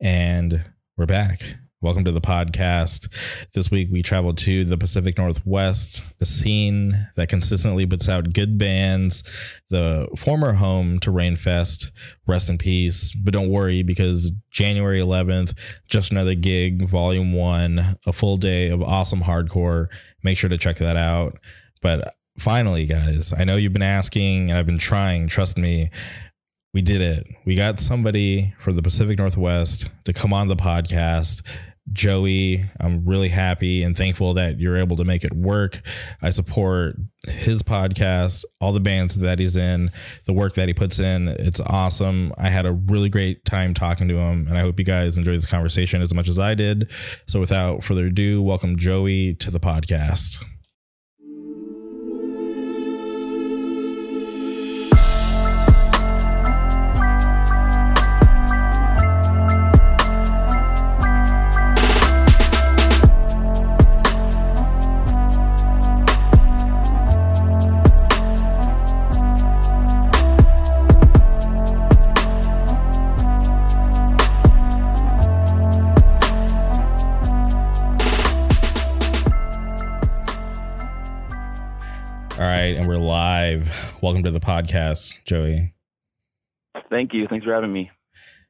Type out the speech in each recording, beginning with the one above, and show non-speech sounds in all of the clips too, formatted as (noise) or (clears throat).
And we're back. Welcome to the podcast. This week we traveled to the Pacific Northwest, a scene that consistently puts out good bands, the former home to Rainfest. Rest in peace. But don't worry because January 11th, just another gig, volume one, a full day of awesome hardcore. Make sure to check that out. But finally, guys, I know you've been asking and I've been trying, trust me we did it. We got somebody from the Pacific Northwest to come on the podcast. Joey, I'm really happy and thankful that you're able to make it work. I support his podcast, all the bands that he's in, the work that he puts in. It's awesome. I had a really great time talking to him, and I hope you guys enjoyed this conversation as much as I did. So, without further ado, welcome Joey to the podcast. Right, and we're live. Welcome to the podcast, Joey. Thank you. Thanks for having me.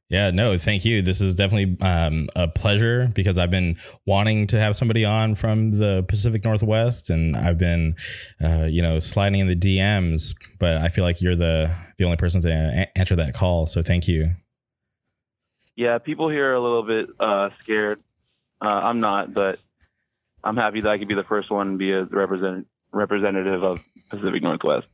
Yeah, no, thank you. This is definitely um, a pleasure because I've been wanting to have somebody on from the Pacific Northwest, and I've been, uh, you know, sliding in the DMs. But I feel like you're the the only person to a- answer that call. So thank you. Yeah, people here are a little bit uh, scared. Uh, I'm not, but I'm happy that I could be the first one to be a represent representative of Pacific Northwest.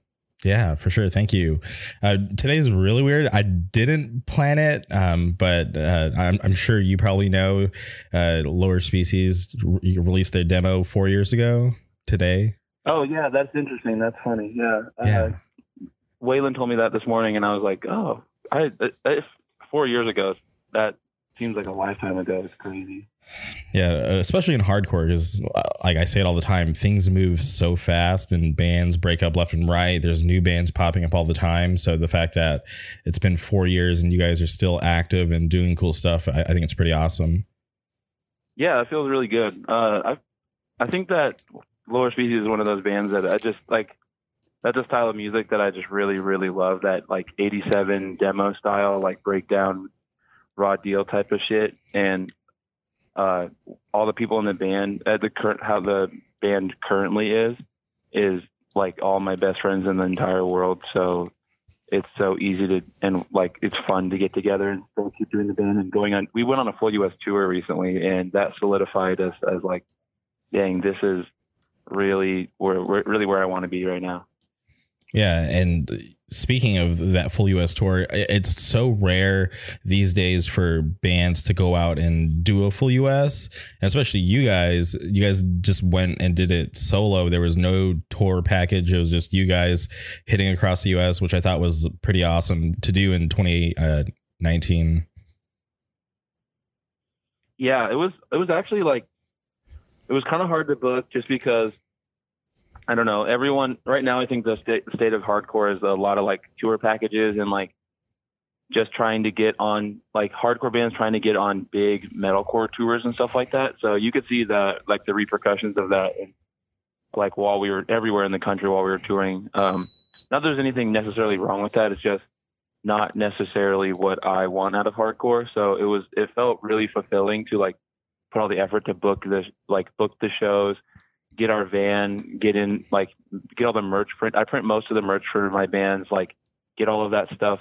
Yeah, for sure. Thank you. Uh, today's really weird. I didn't plan it, um, but uh, I'm, I'm, sure you probably know uh, Lower Species re- released their demo four years ago today. Oh, yeah, that's interesting. That's funny. Yeah. Uh, Yeah. Waylon told me that this morning, and I was like, oh, I, I, four years ago, that seems like a lifetime ago. It's crazy. Yeah, especially in hardcore, because like I say it all the time, things move so fast and bands break up left and right. There's new bands popping up all the time. So the fact that it's been four years and you guys are still active and doing cool stuff, I, I think it's pretty awesome. Yeah, it feels really good. Uh, I I think that Lower Species is one of those bands that I just like. That's a style of music that I just really, really love. That like '87 demo style, like breakdown, raw deal type of shit, and uh, all the people in the band at the current how the band currently is is like all my best friends in the entire world. So it's so easy to and like it's fun to get together and still keep doing the band and going on. We went on a full U.S. tour recently, and that solidified us as like, dang, this is really where, really where I want to be right now. Yeah, and speaking of that full US tour, it's so rare these days for bands to go out and do a full US, especially you guys. You guys just went and did it solo. There was no tour package. It was just you guys hitting across the US, which I thought was pretty awesome to do in 2019. Yeah, it was it was actually like it was kind of hard to book just because I don't know. Everyone right now, I think the state, state of hardcore is a lot of like tour packages and like just trying to get on like hardcore bands trying to get on big metalcore tours and stuff like that. So you could see the like the repercussions of that, like while we were everywhere in the country while we were touring. Um, not that there's anything necessarily wrong with that. It's just not necessarily what I want out of hardcore. So it was it felt really fulfilling to like put all the effort to book this like book the shows get our van, get in, like, get all the merch print. I print most of the merch for my bands, like, get all of that stuff,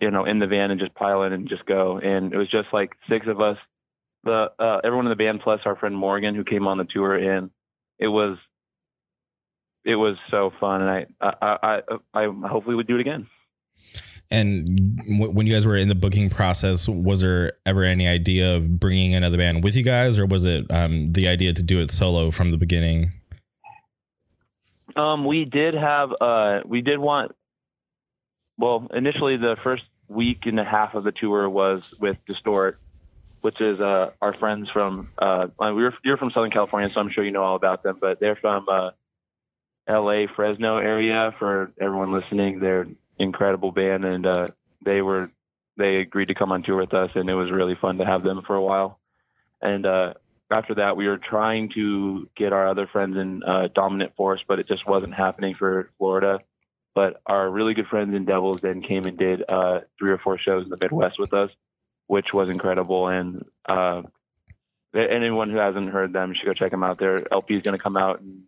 you know, in the van and just pile in and just go. And it was just like six of us, the uh, everyone in the band plus our friend Morgan who came on the tour, and it was it was so fun. And I I I, I hopefully would do it again. And w- when you guys were in the booking process, was there ever any idea of bringing another band with you guys, or was it um, the idea to do it solo from the beginning? Um, we did have, uh, we did want, well, initially the first week and a half of the tour was with Distort, which is uh, our friends from, uh, we were, you're from Southern California, so I'm sure you know all about them, but they're from uh, LA, Fresno area. For everyone listening, they're incredible band, and uh, they were they agreed to come on tour with us, and it was really fun to have them for a while. And uh, after that, we were trying to get our other friends in uh, Dominant Force, but it just wasn't happening for Florida. But our really good friends in Devils then came and did uh, three or four shows in the Midwest with us, which was incredible. And uh, anyone who hasn't heard them should go check them out. Their LP is going to come out in,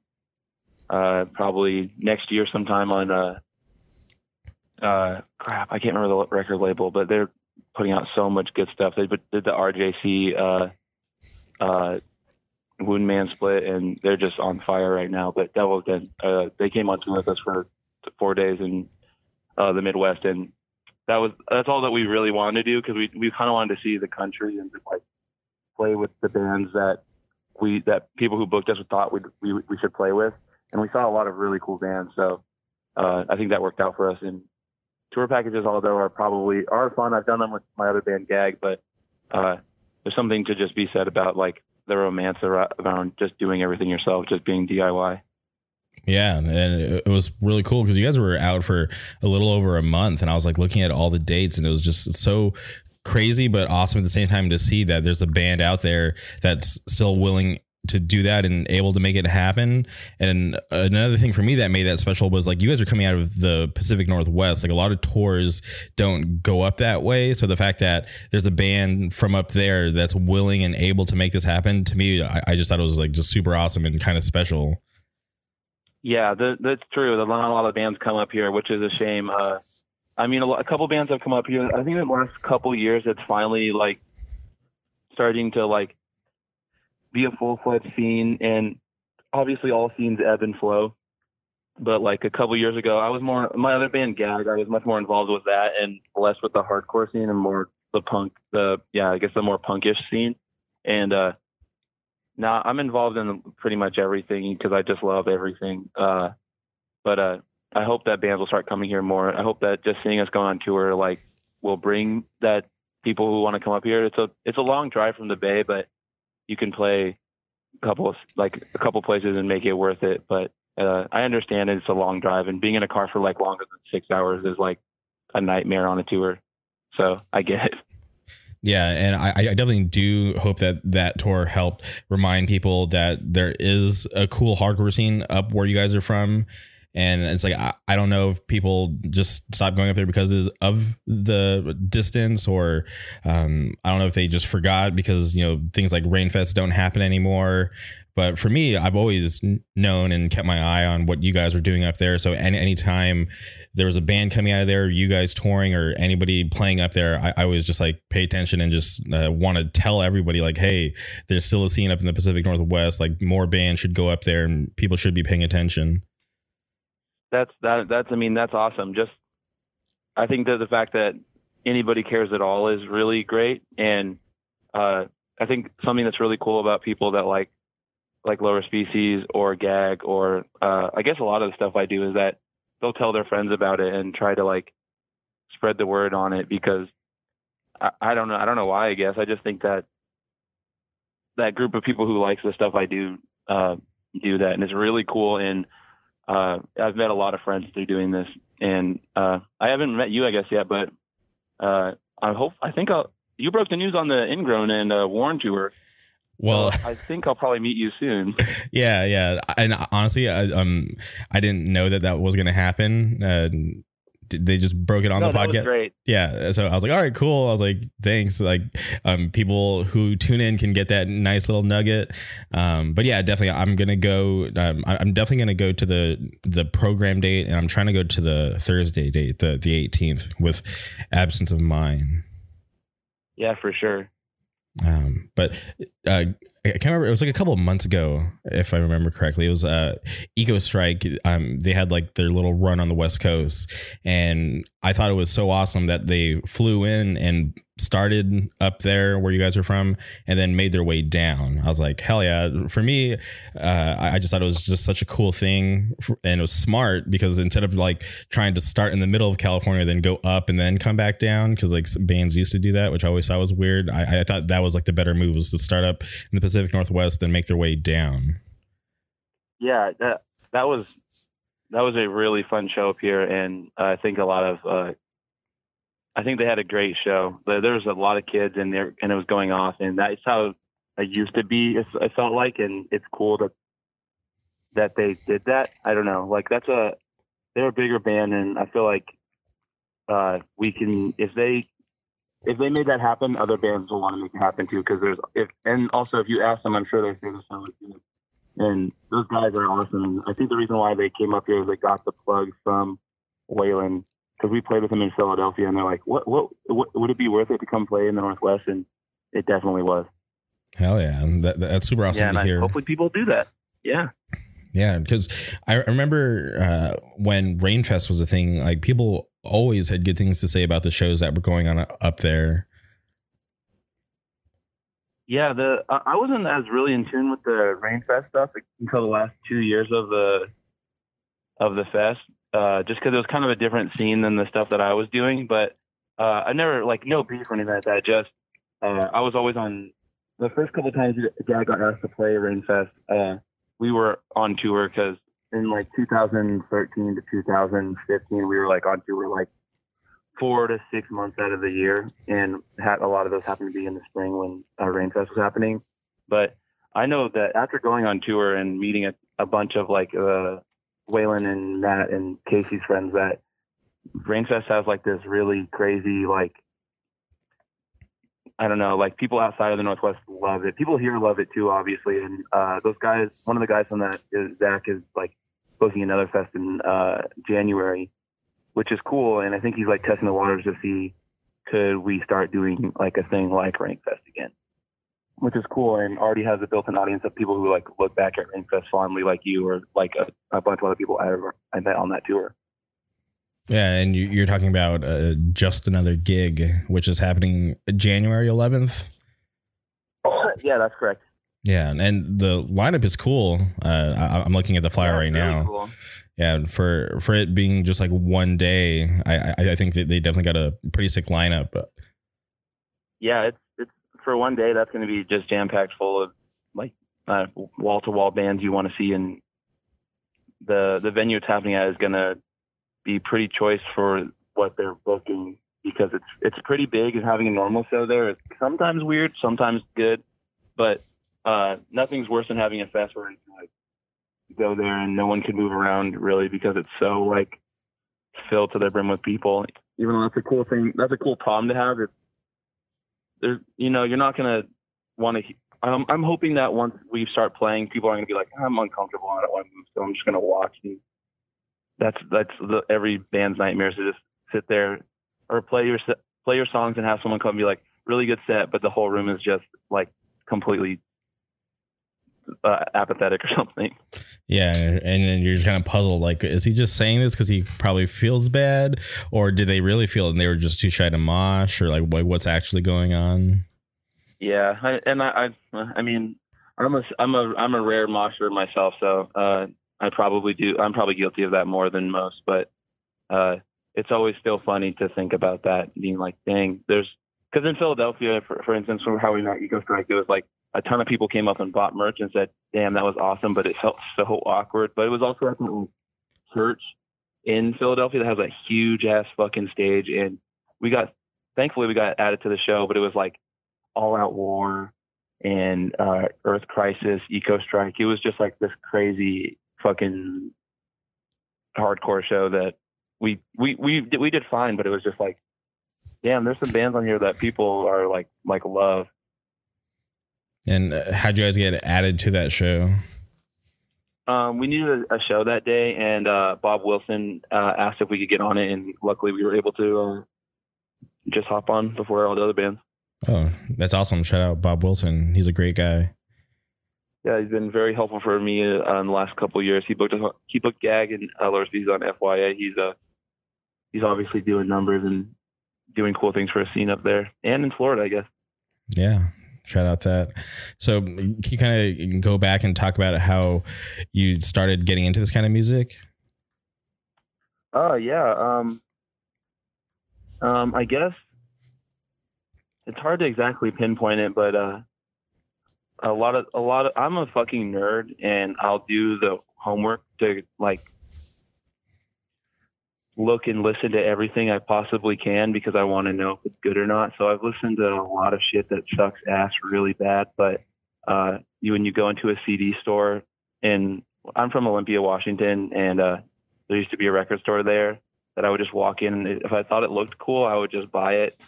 uh, probably next year sometime on uh, crap. I can't remember the record label, but they're putting out so much good stuff. They did the RJC uh, uh, Wound Man split, and they're just on fire right now. But Devils did. Uh, they came on tour with us for four days in uh, the Midwest, and that was that's all that we really wanted to do because we we kind of wanted to see the country and like play with the bands that we that people who booked us thought we we we should play with, and we saw a lot of really cool bands. So uh, I think that worked out for us. And tour packages, although are probably are fun, I've done them with my other band Gag, but uh, there's something to just be said about like the romance around just doing everything yourself, just being DIY. Yeah, and it was really cool because you guys were out for a little over a month, and I was like looking at all the dates, and it was just so crazy but awesome at the same time to see that there's a band out there that's still willing to do that and able to make it happen. And another thing for me that made that special was like you guys are coming out of the Pacific Northwest. Like a lot of tours don't go up that way. So the fact that there's a band from up there that's willing and able to make this happen to me, I, I just thought it was like just super awesome and kind of special. Yeah, the, that's true. Not a lot of bands come up here, which is a shame. Uh, I mean, a, a couple bands have come up here. I think in the last couple years, it's finally like starting to like be a full fledged scene. And obviously, all scenes ebb and flow. But like a couple years ago, I was more my other band Gag. I was much more involved with that and less with the hardcore scene and more the punk, the yeah, I guess the more punkish scene. And uh, now I'm involved in pretty much everything because I just love everything. Uh, but uh, I hope that bands will start coming here more. I hope that just seeing us go on tour like will bring that people who want to come up here. It's a it's a long drive from the Bay, but you can play a couple of like a couple places and make it worth it. But uh, I understand it's a long drive, and being in a car for like longer than six hours is like a nightmare on a tour. So I get it. Yeah, and I, I, definitely do hope that that tour helped remind people that there is a cool hardcore scene up where you guys are from. And it's like I, I don't know if people just stop going up there because of the distance, or um, I don't know if they just forgot because you know things like Rainfest don't happen anymore. But for me, I've always known and kept my eye on what you guys were doing up there. So any anytime there was a band coming out of there, you guys touring or anybody playing up there, I, I always just like pay attention and just uh, want to tell everybody like, hey, there's still a scene up in the Pacific Northwest. Like more bands should go up there and people should be paying attention. That's that. That's I mean that's awesome. Just I think that the fact that anybody cares at all is really great, and uh, I think something that's really cool about people that like like lower species or gag or uh, I guess a lot of the stuff I do is that they'll tell their friends about it and try to like spread the word on it because I, I don't know I don't know why I guess I just think that that group of people who likes the stuff I do uh, do that and it's really cool and uh, I've met a lot of friends through doing this and uh, I haven't met you I guess yet but uh, I hope I think I'll, you broke the news on the Ingrown and uh, Warren tour well, I think I'll probably meet you soon. (laughs) Yeah, yeah. And honestly, I, um, I didn't know that that was going to happen. They just broke it on no, the podcast. great. Yeah. So I was like, all right, cool. I was like, thanks. Like, um, people who tune in can get that nice little nugget. Um, but yeah, definitely, I'm gonna go. Um, I'm definitely gonna go to the the program date, and I'm trying to go to the Thursday date, the the 18th, with Absence of Mind. Yeah, for sure. Um, but uh, I can't remember. It was like a couple of months ago, if I remember correctly. It was uh, Ecostrike. Um, they had like their little run on the West Coast, and I thought it was so awesome that they flew in and started up there where you guys are from and then made their way down. I was like, hell yeah. For me, uh, I just thought it was just such a cool thing and it was smart because instead of like trying to start in the middle of California, then go up and then come back down, because like bands used to do that, which I always thought was weird. I, I thought that was like the better move was to start up in the Pacific Northwest, then make their way down. Yeah, that, that was that was a really fun show up here, and I think a lot of uh, I think they had a great show. There was a lot of kids in there, and it was going off, and that's how it used to be. It, felt like, and it's cool that that they did that. I don't know, like that's a they're a bigger band, and I feel like uh, we can if they if they made that happen, other bands will want to make it happen too. Because there's if and also if you ask them, I'm sure they say the same you. And those guys are awesome. I think the reason why they came up here is they got the plug from Waylon because we played with them in Philadelphia, and they're like, what, what, what, would it be worth it to come play in the Northwest? And it definitely was. Hell yeah, that, that's super awesome yeah, to and hear. Hopefully, people do that. Yeah. Yeah, because I remember uh, when Rainfest was a thing, like people always had good things to say about the shows that were going on up there. Yeah, the I wasn't as really in tune with the Rainfest stuff until the last two years of the of the fest, uh, just because it was kind of a different scene than the stuff that I was doing. But uh, I never like no beef or anything like that. Just uh, I was always on the first couple of times Gag got asked to play Rainfest. Uh, we were on tour because in like 2013 to 2015, we were like on tour like four to six months out of the year, and had a lot of those happened to be in the spring when uh, Rainfest was happening. But I know that after going on tour and meeting a, a bunch of like uh, Waylon and Matt and Casey's friends, that Rainfest has like this really crazy like I don't know, like people outside of the Northwest love it. People here love it too, obviously. And uh, those guys, one of the guys from that is Zach is like booking another fest in uh, January, which is cool. And I think he's like testing the waters to see could we start doing like a thing like Rainfest again, which is cool. And already has a built-in audience of people who like look back at Rainfest fondly, like you or like a, a bunch of other people I, I met on that tour. Yeah, and you're talking about uh, just another gig, which is happening January 11th. (laughs) Yeah, that's correct. Yeah, and the lineup is cool. Uh, I, am looking at the flyer Yeah, right now. cool. Yeah, for for it being just like one day, I I, I think that they definitely got a pretty sick lineup. yeah, it's for one day. That's going to be just jam packed full of like wall to wall bands you want to see, and the the venue it's happening at is going to be pretty choice for what they're booking because it's it's pretty big and having a normal show there is sometimes weird, sometimes good, but uh, nothing's worse than having a fest where you like go there and no one can move around really because it's so like filled to the brim with people. Even though that's a cool thing, that's a cool problem to have. It's there's you know you're not gonna want to. I'm I'm hoping that once we start playing, people aren't gonna be like I'm uncomfortable. I don't want to move, so I'm just gonna watch. And that's that's the, every band's nightmare is to just sit there or play your play your songs and have someone come and be like really good set, but the whole room is just like completely uh, apathetic or (laughs) something. Yeah, and then you're just kind of puzzled. Like, is he just saying this because he probably feels bad, or did they really feel it and they were just too shy to mosh, or like what, what's actually going on? Yeah, I, and I, I, I mean, I'm a, I'm a, I'm a rare mosher myself, so uh, I probably do. I'm probably guilty of that more than most, but uh, it's always still funny to think about that, being like, dang, there's because in Philadelphia, for, for instance, from how we met Ecostrike, it was like a ton of people came up and bought merch and said, "Damn, that was awesome," but it felt so awkward. But it was also at a church in Philadelphia that has a huge ass fucking stage, and we got thankfully we got added to the show, but it was like all out war and uh, Earth Crisis, Ecostrike. It was just like this crazy fucking hardcore show that we we we we did fine, but it was just like, damn, there's some bands on here that people are like like love. And uh, how'd you guys get added to that show? Um, we needed a, a show that day, and uh, Bob Wilson uh, asked if we could get on it, and luckily we were able to uh, just hop on before all the other bands. Oh, that's awesome! Shout out Bob Wilson. He's a great guy. Yeah, he's been very helpful for me uh, in the last couple of years. He booked a, he booked Gag and uh, He's on FYA. He's uh he's obviously doing numbers and doing cool things for a scene up there and in Florida, I guess. Yeah. Shout out that. So, can you kind of go back and talk about how you started getting into this kind of music? Oh yeah. Um, um, I guess it's hard to exactly pinpoint it, but uh, a lot of a lot of I'm a fucking nerd, and I'll do the homework to like look and listen to everything I possibly can because I want to know if it's good or not. So I've listened to a lot of shit that sucks ass really bad. But uh, you when you go into a CD store, and I'm from Olympia, Washington, and uh, there used to be a record store there that I would just walk in. If I thought it looked cool, I would just buy it,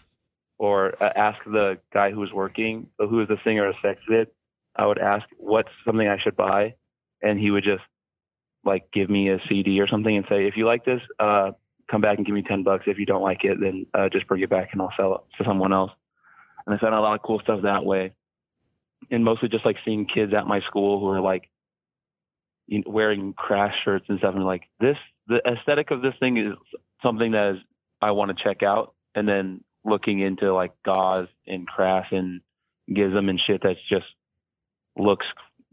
or uh, ask the guy who was working, who was the singer of Sex Vid. I would ask what's something I should buy, and he would just like give me a CD or something and say, if you like this, uh, come back and give me 10 bucks. If you don't like it, then uh, just bring it back and I'll sell it to someone else. And I found a lot of cool stuff that way. And mostly just like seeing kids at my school who are like you know, wearing Crass shirts and stuff. And like this, the aesthetic of this thing is something that is, I want to check out. And then looking into like gauze and Crass and gizm and shit that's just looks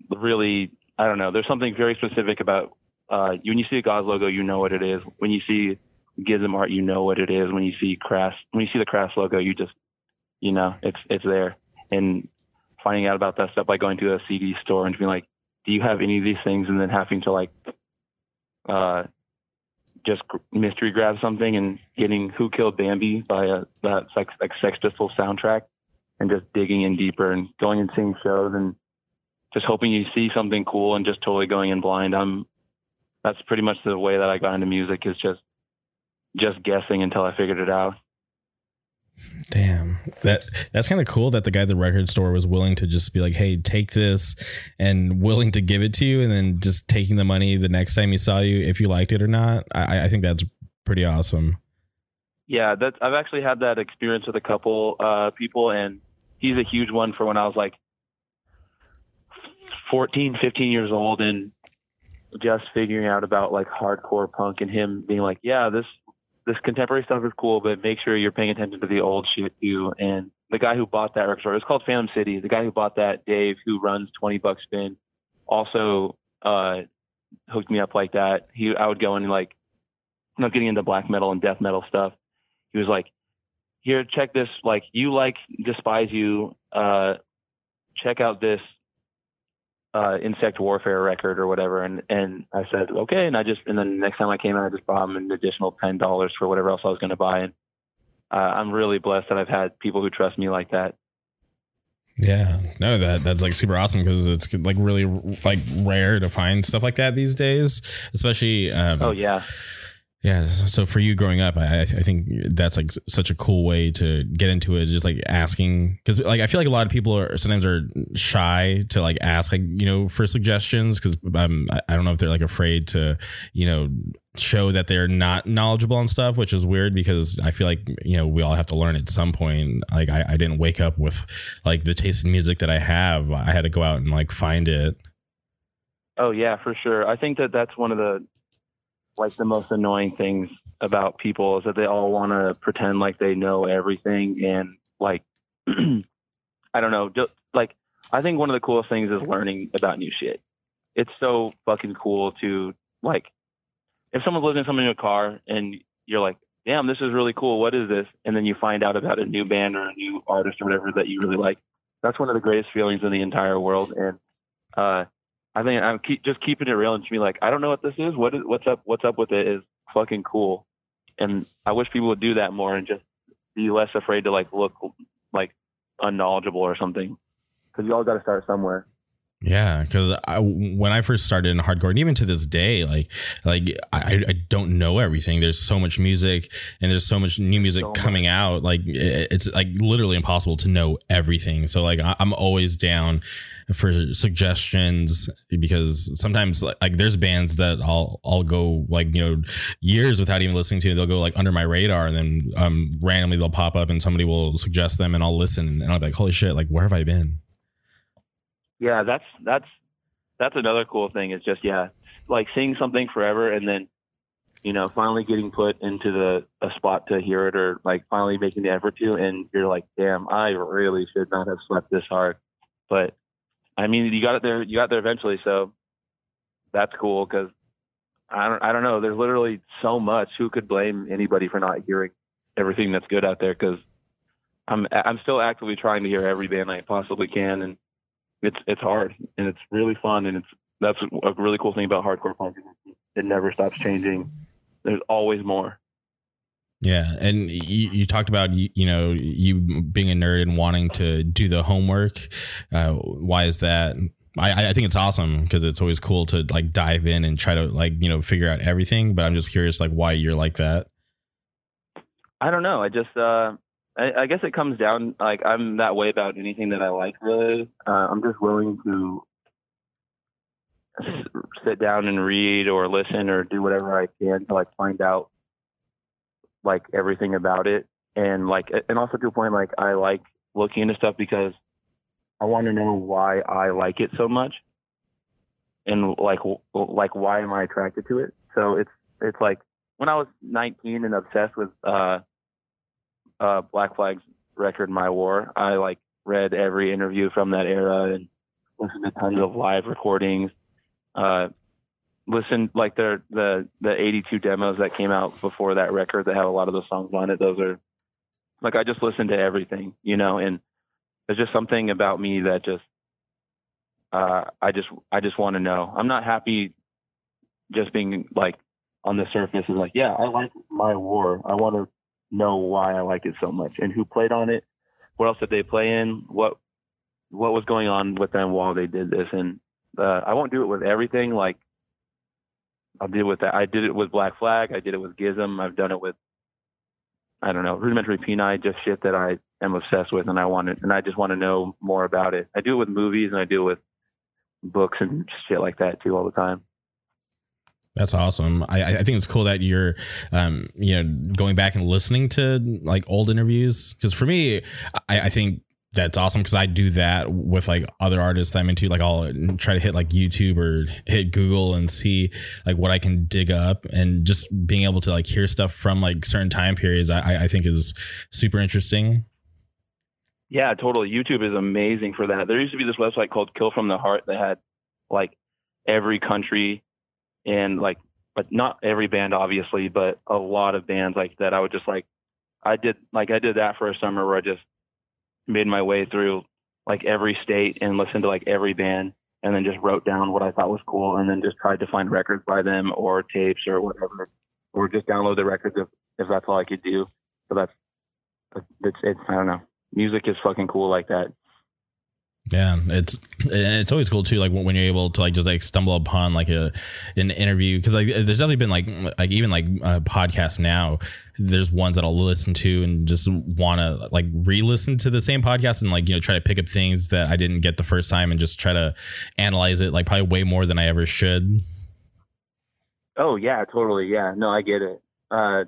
really I don't know. There's something very specific about uh, when you see a gauze logo, you know what it is. When you see Gizm art, you know what it is. When you see Crass, when you see the Crass logo, you just, you know, it's it's there. And finding out about that stuff by going to a CD store and being like, do you have any of these things? And then having to like, uh, just mystery grab something and getting Who Killed Bambi by a that Sex, like Sex Pistols soundtrack, and just digging in deeper and going and seeing shows and just hoping you see something cool and just totally going in blind. I'm that's pretty much the way that I got into music is just just guessing until I figured it out. Damn. That that's kind of cool that the guy at the record store was willing to just be like, "Hey, take this," and willing to give it to you, and then just taking the money the next time he saw you, if you liked it or not. I, I think that's pretty awesome. Yeah, that's I've actually had that experience with a couple uh, people, and he's a huge one for when I was like 14, 15 years old and just figuring out about like hardcore punk and him being like, yeah, this this contemporary stuff is cool, but make sure you're paying attention to the old shit too. And the guy who bought that record store, it's called Phantom City. The guy who bought that, Dave, who runs Twenty Bucks Spin, also uh, hooked me up like that. He, I would go in and like, know, getting into black metal and death metal stuff. He was like, here, check this. Like, you like despise you. Uh, check out this uh, insect warfare record or whatever. And, and I said, okay. And I just, and then the next time I came out, I just bought him an additional $10 for whatever else I was going to buy. And uh, I'm really blessed that I've had people who trust me like that. Yeah, no, that that's like super awesome because it's like really like rare to find stuff like that these days, especially. Um, oh yeah, yeah. So for you growing up, I, I think that's like such a cool way to get into it. Just like asking, because like I feel like a lot of people are sometimes are shy to like ask, like you know, for suggestions because um, I don't know if they're like afraid to, you know, show that they're not knowledgeable on stuff, which is weird because I feel like you know we all have to learn at some point. Like I, I didn't wake up with like the taste in music that I have. I had to go out and like find it. Oh yeah, for sure. I think that that's one of the like the most annoying things about people is that they all want to pretend like they know everything and like (clears throat) I don't know, just like I think one of the coolest things is learning about new shit. It's so fucking cool to like if someone's listening to something in a car and you're like, damn, this is really cool. What is this? And then you find out about a new band or a new artist or whatever that you really like. That's one of the greatest feelings in the entire world. And uh, I think I'm keep, just keeping it real and just be like, I don't know what this is. What is what's up? What's up with it is fucking cool. And I wish people would do that more and just be less afraid to like look like unknowledgeable or something. Because you all got to start somewhere. Yeah, because when I first started in hardcore, and even to this day, like like I, I don't know everything. There's so much music, and there's so much new music so coming much. out. Like it's like literally impossible to know everything. So like I'm always down for suggestions because sometimes like there's bands that I'll I'll go like you know years without even listening to. They'll go like under my radar, and then um randomly they'll pop up, and somebody will suggest them, and I'll listen, and I'll be like, holy shit, like where have I been? yeah, that's that's that's another cool thing. Is just yeah, like seeing something forever and then you know finally getting put into the a spot to hear it or like finally making the effort to, and you're like, damn, I really should not have slept this hard. But I mean, you got it there. You got there eventually, so that's cool because I don't I don't know. There's literally so much. Who could blame anybody for not hearing everything that's good out there? Because I'm I'm still actively trying to hear every band I possibly can, and it's it's hard and it's really fun and it's that's a really cool thing about hardcore punk. It never stops changing. There's always more. Yeah, and you, you talked about you, you know you being a nerd and wanting to do the homework. Uh, why is that? I, I think it's awesome because it's always cool to like dive in and try to like you know figure out everything. But I'm just curious like why you're like that. I don't know. I just uh, I, I guess it comes down like I'm that way about anything that I like. Really, uh, I'm just willing to sit down and read or listen or do whatever I can to like find out like everything about it and like and also to a point like I like looking into stuff because I want to know why I like it so much and like like why am I attracted to it. So it's it's like when I was 19 and obsessed with uh uh Black Flag's record My War, I like read every interview from that era and listened to tons of live recordings. Uh listened like the the the 82 demos that came out before that record that have a lot of the songs on it. Those are like I just listened to everything, you know, and there's just something about me that just uh I just I just want to know. I'm not happy just being like on the surface is like, yeah, I like my war. I want to know why I like it so much and who played on it. What else did they play in? What what was going on with them while they did this? And uh, I won't do it with everything. Like I'll it with that. I did it with Black Flag. I did it with Gizm. I've done it with I don't know Rudimentary Peni, just shit that I am obsessed with, and I want it, and I just want to know more about it. I do it with movies, and I do it with books and shit like that too all the time. That's awesome. I, I think it's cool that you're, um, you know, going back and listening to like old interviews. Because for me, I, I think that's awesome because I do that with like other artists that I'm into. Like I'll try to hit like YouTube or hit Google and see like what I can dig up, and just being able to like hear stuff from like certain time periods, I, I think is super interesting. Yeah, totally. YouTube is amazing for that. There used to be this website called Kill from the Heart that had like every country and like but not every band obviously, but a lot of bands like that I would just like I did like I did that for a summer where I just made my way through like every state and listened to like every band and then just wrote down what I thought was cool and then just tried to find records by them or tapes or whatever or just download the records if if that's all I could do. So that's it's it's I don't know. Music is fucking cool like that. Yeah, it's it's always cool too. Like when you're able to like just like stumble upon like a an interview because like there's definitely been like like even like uh, podcasts now. There's ones that I'll listen to and just want to like re-listen to the same podcast and like you know try to pick up things that I didn't get the first time and just try to analyze it like probably way more than I ever should. Oh yeah, totally. Yeah, no, I get it. Uh,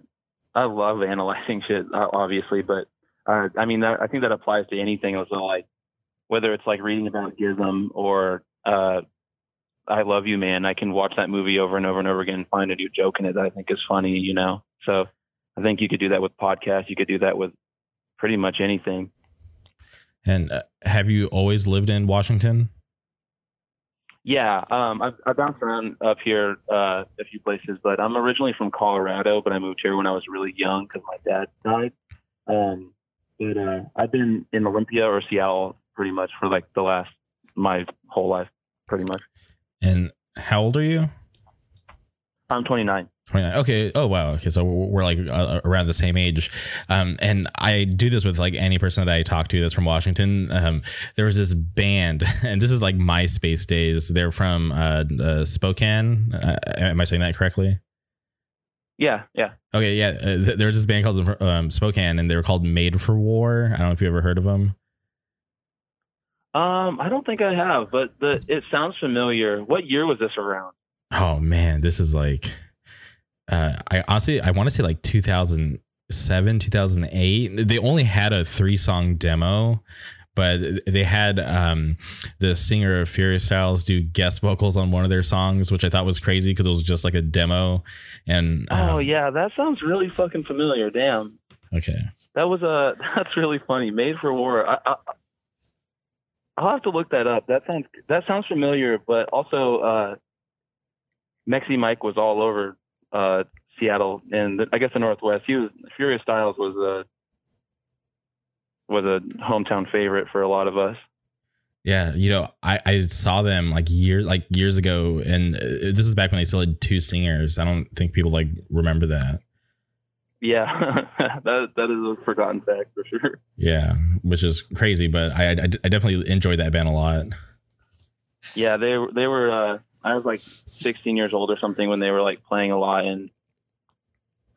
I love analyzing shit, obviously, but uh, I mean, that, I think that applies to anything. Also, like whether it's like reading about Gizm or uh, I Love You Man, I can watch that movie over and over and over again and find a new joke in it that I think is funny. You know, so I think you could do that with podcasts. You could do that with pretty much anything. And uh, have you always lived in Washington? Yeah, um, I've, I bounced around up here uh, a few places, but I'm originally from Colorado, but I moved here when I was really young because my dad died. Um, but uh, I've been in Olympia or Seattle pretty much for like the last my whole life, pretty much. And how old are you? I'm 29. 29 okay. Oh wow. Okay. So we're like uh, around the same age. Um and i do this with like any person that i talk to that's from washington. Um there was this band (laughs) and this is like myspace days. They're from uh, uh spokane. Uh, am i saying that correctly? Yeah, yeah. okay. Yeah. Uh, th- there was this band called um, spokane and they were called made for war. I don't know if you ever heard of them Um, I don't think I have, but the it sounds familiar. What year was this around? oh man this is like uh i honestly i want to say like 2007 2008 they only had a three song demo but they had um the singer of furious styles do guest vocals on one of their songs which i thought was crazy because it was just like a demo and um, oh yeah, that sounds really fucking familiar. Damn, okay that was a (laughs) that's really funny. Made for War. I, I, I'll have to look that up. That sounds that sounds familiar, but also uh, Mexi Mike was all over uh, Seattle and I guess the Northwest. He was Furious Styles was a was a hometown favorite for a lot of us. yeah you know i i saw them like years like years ago and uh, this is back when they still had two singers i don't think people like remember that Yeah, (laughs) that that is a forgotten fact for sure. Yeah, which is crazy, but I I, I definitely enjoyed that band a lot. Yeah, they they were. Uh, I was like 16 years old or something when they were like playing a lot, and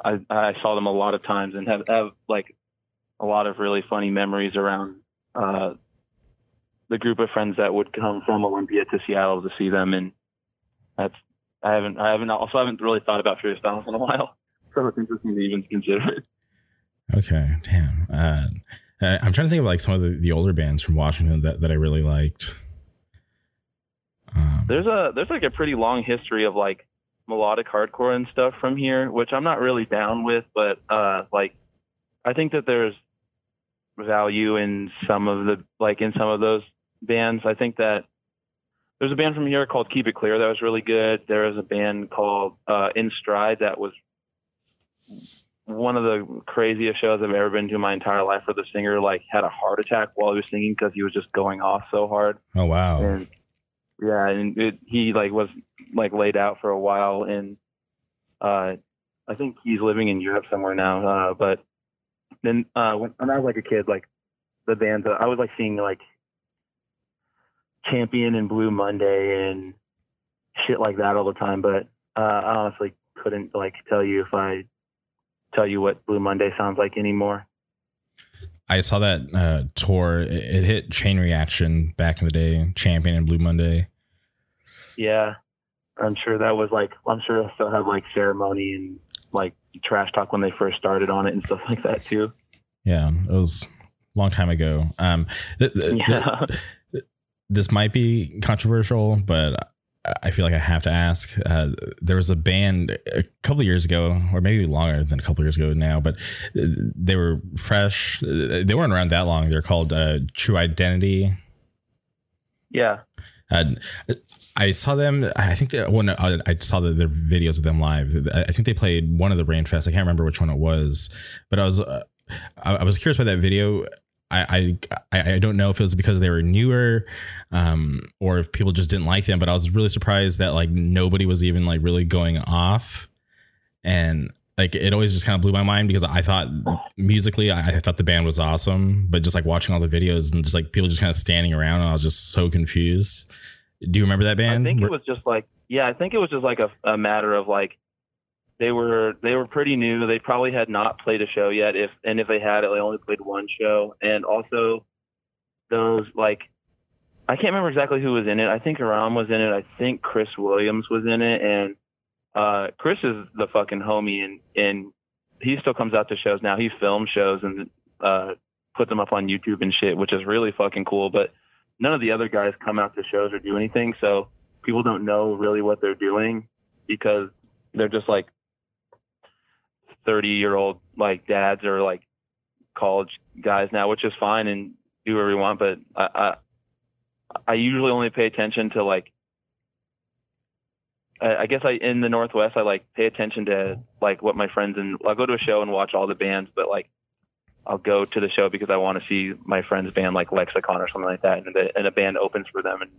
I I saw them a lot of times and have have like a lot of really funny memories around uh, the group of friends that would come from Olympia to Seattle to see them, and that's I haven't I haven't also haven't really thought about Furious Balance in a while. So it's interesting to even consider it. (laughs) Okay, damn. Uh, I'm trying to think of like some of the, the older bands from Washington that, that I really liked. Um, there's a there's like a pretty long history of like melodic hardcore and stuff from here, which I'm not really down with, but uh, like I think that there's value in some of the like in some of those bands. I think that there's a band from here called Keep It Clear that was really good. There was a band called uh, In Stride that was one of the craziest shows I've ever been to in my entire life. Where the singer like had a heart attack while he was singing because he was just going off so hard. Oh wow! And yeah, and it, he like was like laid out for a while, and uh, I think he's living in Europe somewhere now. Uh, but then uh, when, when I was like a kid, like the bands, I was like seeing like Champion and Blue Monday and shit like that all the time. But uh, I honestly couldn't like tell you if I tell you what Blue Monday sounds like anymore. I saw that uh, tour. It hit Chain Reaction back in the day, Champion and Blue Monday. Yeah, I'm sure that was like. I'm sure they still have like ceremony and like trash talk when they first started on it and stuff like that too. Yeah, it was a long time ago. Um, th- th- (laughs) yeah. Th- this might be controversial, but I feel like I have to ask. Uh, there was a band a couple years ago, or maybe longer than a couple years ago now, but they were fresh. They weren't around that long. They're called uh, True Identity. Yeah. Uh, I saw them. I think that when I saw the, their videos of them live, I think they played one of the Rainfest. I can't remember which one it was, but I was uh, I, was curious about that video. I, I I don't know if it was because they were newer, um, or if people just didn't like them. But I was really surprised that like nobody was even like really going off, and like it always just kind of blew my mind because I thought musically I, I thought the band was awesome, but just like watching all the videos and just like people just kind of standing around, I was just so confused. Do you remember that band? I think it was just like yeah, I think it was just like a, a matter of like they were they were pretty new. They probably had not played a show yet. If and if they had, they only played one show. And also those like I can't remember exactly who was in it. I think Aram was in it. I think Chris Williams was in it. And uh, Chris is the fucking homie, and and he still comes out to shows now. He films shows and uh, puts them up on YouTube and shit, which is really fucking cool. But none of the other guys come out to shows or do anything, so people don't know really what they're doing because they're just like 30 year old like dads or like college guys now, which is fine and do whatever you want. But I, I, I usually only pay attention to like, I, I guess I, in the Northwest, I like pay attention to like what my friends and I'll go to a show and watch all the bands, but like I'll go to the show because I want to see my friend's band like Lexicon or something like that. And, the, and a band opens for them and,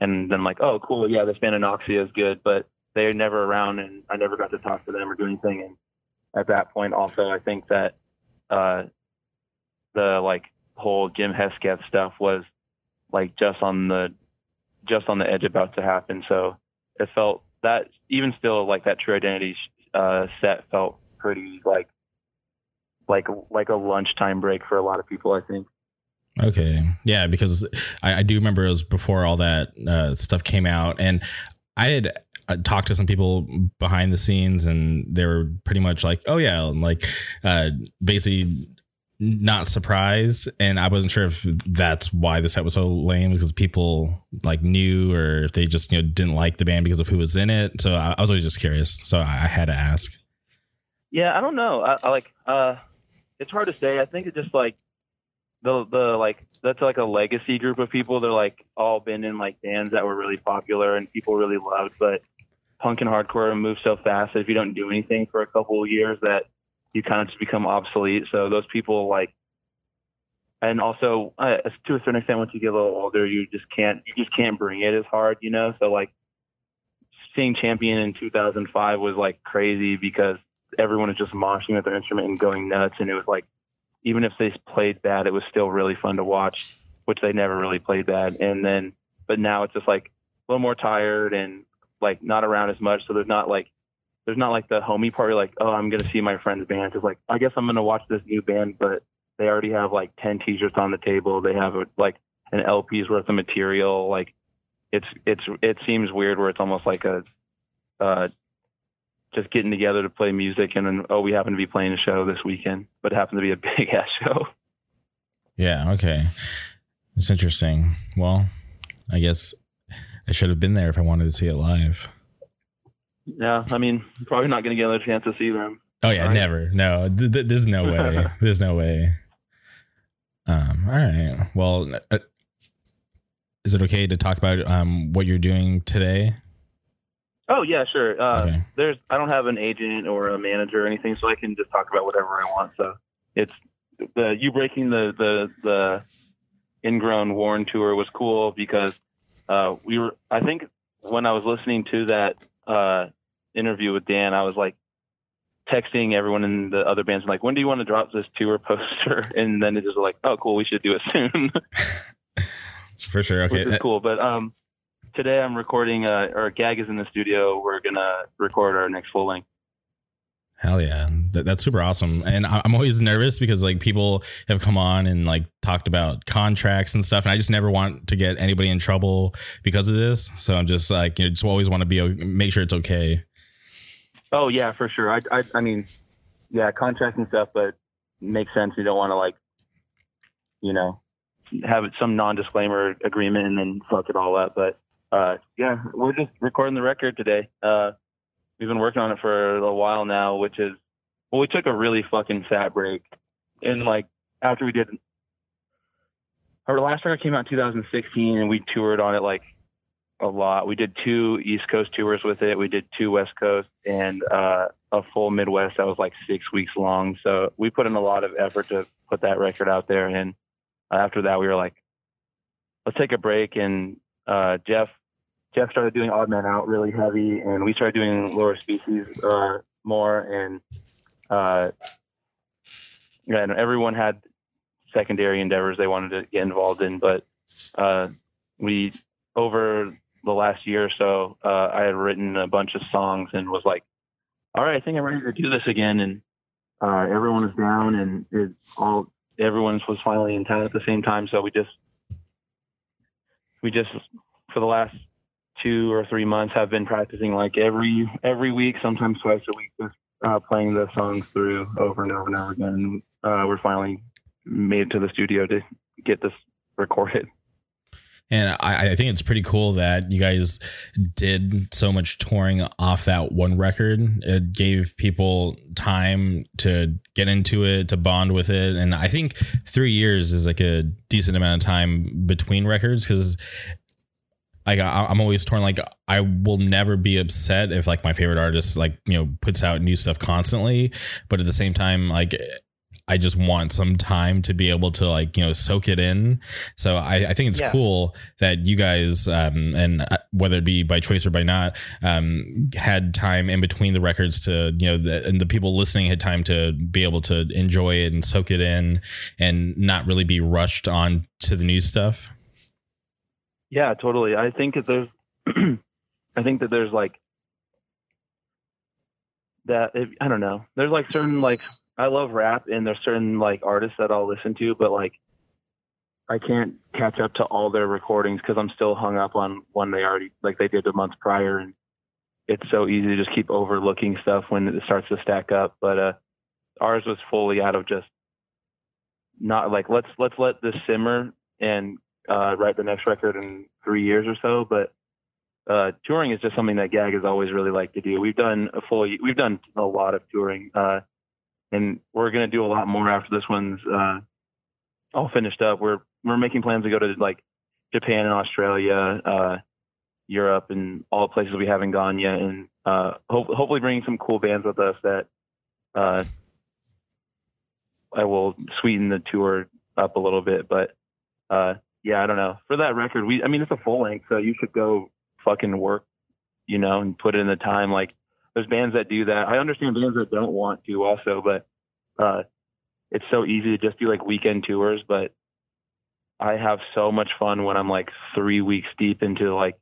and then like, oh, cool. Yeah, this band Anoxia is good, but they're never around and I never got to talk to them or do anything. And at that point. Also, I think that uh, the like whole Jim Hesketh stuff was like just on the just on the edge about to happen. So it felt that even still like that True Identity uh, set felt pretty like like like a lunchtime break for a lot of people. I think. Okay, yeah, because I, I do remember it was before all that uh, stuff came out, and I had I talked to some people behind the scenes and they were pretty much like, oh yeah, and like uh, basically not surprised. And I wasn't sure if that's why the set was so lame because people like knew or if they just you know didn't like the band because of who was in it. So I, I was always just curious. So I, I, had to ask. Yeah, I don't know. I, I like uh, it's hard to say. I think it just like the the like that's like a legacy group of people. They're like all been in like bands that were really popular and people really loved, but punk and hardcore move so fast that if you don't do anything for a couple of years that you kind of just become obsolete. So those people like, and also uh, to a certain extent, once you get a little older, you just can't, you just can't bring it as hard, you know? So like seeing champion in 2005 was like crazy because everyone was just moshing with their instrument and going nuts. And it was like, even if they played bad, it was still really fun to watch, which they never really played bad. And then, but now it's just like a little more tired and like not around as much. So there's not like, there's not like the homie party, like, oh, I'm to see my friend's band. It's like, I guess I'm to watch this new band, but they already have like 10 t-shirts on the table. They have like an LP's worth of material. Like it's, it's, it seems weird where it's almost like a, uh, just getting together to play music and then oh we happen to be playing a show this weekend but it happened to be a (laughs) big ass show Yeah. Okay. It's interesting. Well, I guess I should have been there if I wanted to see it live. yeah i mean probably not going to get another chance to see them Oh yeah, Right. never. No, th- th- there's no way. (laughs) there's no way. Um. All right. Well, uh, is it okay to talk about um what you're doing today? oh yeah sure uh, Okay. there's i don't have an agent or a manager or anything so i can just talk about whatever i want so it's the you breaking the the the ingrown worn tour was cool because uh we were i think when i was listening to that uh interview with dan i was like texting everyone in the other bands like when do you want to drop this tour (laughs) poster and then it was like oh cool we should do it soon (laughs) For sure. Okay. which is cool but um today i'm recording uh or gag is in the studio we're gonna record our next full length Hell yeah, that, that's super awesome. And I'm always nervous because like people have come on and like talked about contracts and stuff, and I just never want to get anybody in trouble because of this. So I'm just like, you know, just always want to be make sure it's okay. Oh yeah, for sure. I, I, I mean, yeah, contracts and stuff, but makes sense. You don't want to like, you know, have some non-disclaimer agreement and then fuck it all up. But uh, yeah, we're just recording the record today. Uh, we've been working on it for a while now, which is well, we took a really fucking fat break, and like after we did. Our last record came out in 2016, and we toured on it like a lot. We did two East Coast tours with it. We did two West Coast and uh, a full Midwest that was like six weeks long. So we put in a lot of effort to put that record out there. And after that, we were like, let's take a break. And uh, Jeff Jeff started doing Odd Man Out really heavy, and we started doing Lower Species uh, more. And uh, yeah, and everyone had secondary endeavors they wanted to get involved in, but uh, we over the last year or so, uh, I had written a bunch of songs and was like, all right, I think I'm ready to do this again. And uh, everyone was down and it all, everyone was finally in town at the same time. So we just, we just, for the last two or three months have been practicing like every, every week, sometimes twice a week, just uh, playing the songs through over and over and over again. Uh, we're finally made it to the studio to get this recorded. And I, I think it's pretty cool that you guys did so much touring off that one record. It gave people time to get into it, to bond with it. And I think three years is like a decent amount of time between records because like I, I'm always torn. Like I will never be upset if like my favorite artist like you know puts out new stuff constantly, but at the same time like I just want some time to be able to like you know soak it in. So I, I think it's Yeah. cool that you guys um, and uh, whether it be by choice or by not um, had time in between the records to you know the, and the people listening had time to be able to enjoy it and soak it in and not really be rushed on to the new stuff. Yeah, totally. I think that there's, (clears throat) I think that there's like that. I don't know. There's like certain like I love rap, and there's certain like artists that I'll listen to, but like I can't catch up to all their recordings because I'm still hung up on one they already like they did a month prior, and it's so easy to just keep overlooking stuff when it starts to stack up. But uh, ours was fully out of just not like let's let's let this simmer and uh, write the next record in three years or so. But uh, touring is just something that Gag has always really liked to do. We've done a full, we've done a lot of touring, uh, and we're gonna do a lot more after this one's uh, all finished up. We're we're making plans to go to like Japan and Australia, uh, Europe, and all the places we haven't gone yet, and uh, hope, hopefully bringing some cool bands with us that uh, I will sweeten the tour up a little bit, but. Yeah, I don't know. For that record, we I mean it's a full length, so you should go fucking work, you know, and put in the time. Like there's bands that do that. I understand bands that don't want to also, but uh, it's so easy to just do like weekend tours. But I have so much fun when I'm like three weeks deep into like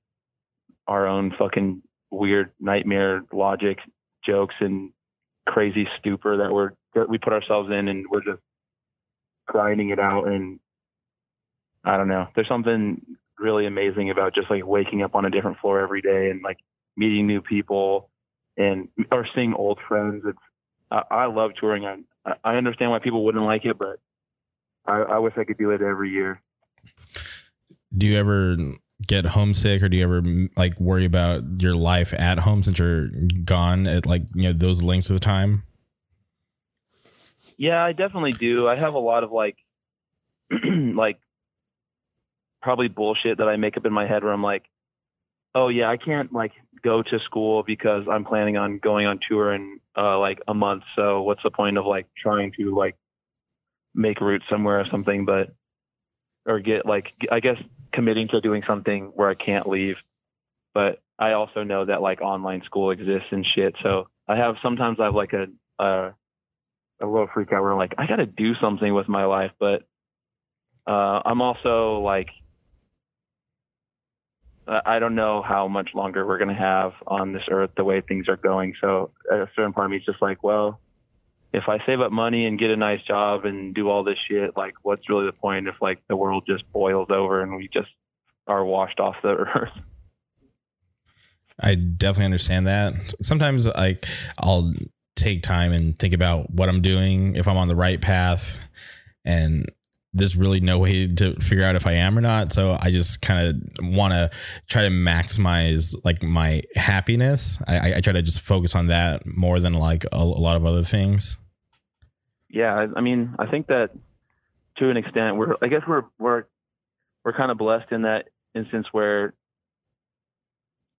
our own fucking weird nightmare logic jokes and crazy stupor that we're that we put ourselves in and we're just grinding it out and I don't know. There's something really amazing about just like waking up on a different floor every day and like meeting new people and or seeing old friends. It's I, I love touring. I I understand why people wouldn't like it, but I, I wish I could do it every year. Do you ever get homesick or do you ever like worry about your life at home since you're gone at like you know those lengths of the time yeah i definitely do i have a lot of like (clears throat) like probably bullshit that i make up in my head where i'm like oh yeah i can't like go to school because i'm planning on going on tour in uh like a month so what's the point of like trying to like make route somewhere or something but or get like i guess committing to doing something where I can't leave. But I also know that like online school exists and shit. So I have sometimes I have like a a, a little freak out where I'm like I got to do something with my life, but uh, I'm also like Uh, I don't know how much longer we're gonna have on this earth the way things are going. So a certain part of me is just like, well, if I save up money and get a nice job and do all this shit, like what's really the point if like the world just boils over and we just are washed off the (laughs) earth? I definitely understand that. Sometimes like I'll take time and think about what I'm doing, if I'm on the right path, and there's really no way to figure out if I am or not. So I just kind of want to try to maximize like my happiness. I, I, try to just focus on that more than like a, a lot of other things. Yeah, I, I mean, I think that to an extent, we're I guess we're we're we're kind of blessed in that instance where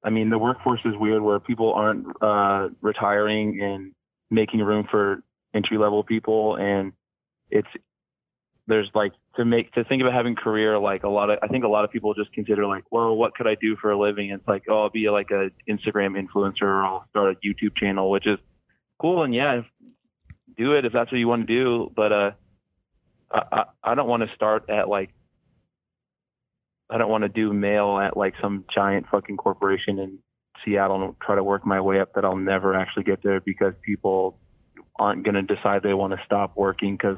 I mean, the workforce is weird where people aren't uh, retiring and making room for entry level people, and it's there's like to make to think about having career like a lot of I think a lot of people just consider like, well, what could I do for a living? it's like, oh, I'll be like a Instagram influencer or I'll start a YouTube channel, which is cool and yeah, do it if that's what you want to do. But uh, I I, I don't want to start at like I don't want to do mail at like some giant fucking corporation in Seattle and try to work my way up that I'll never actually get there because people aren't going to decide they want to stop working because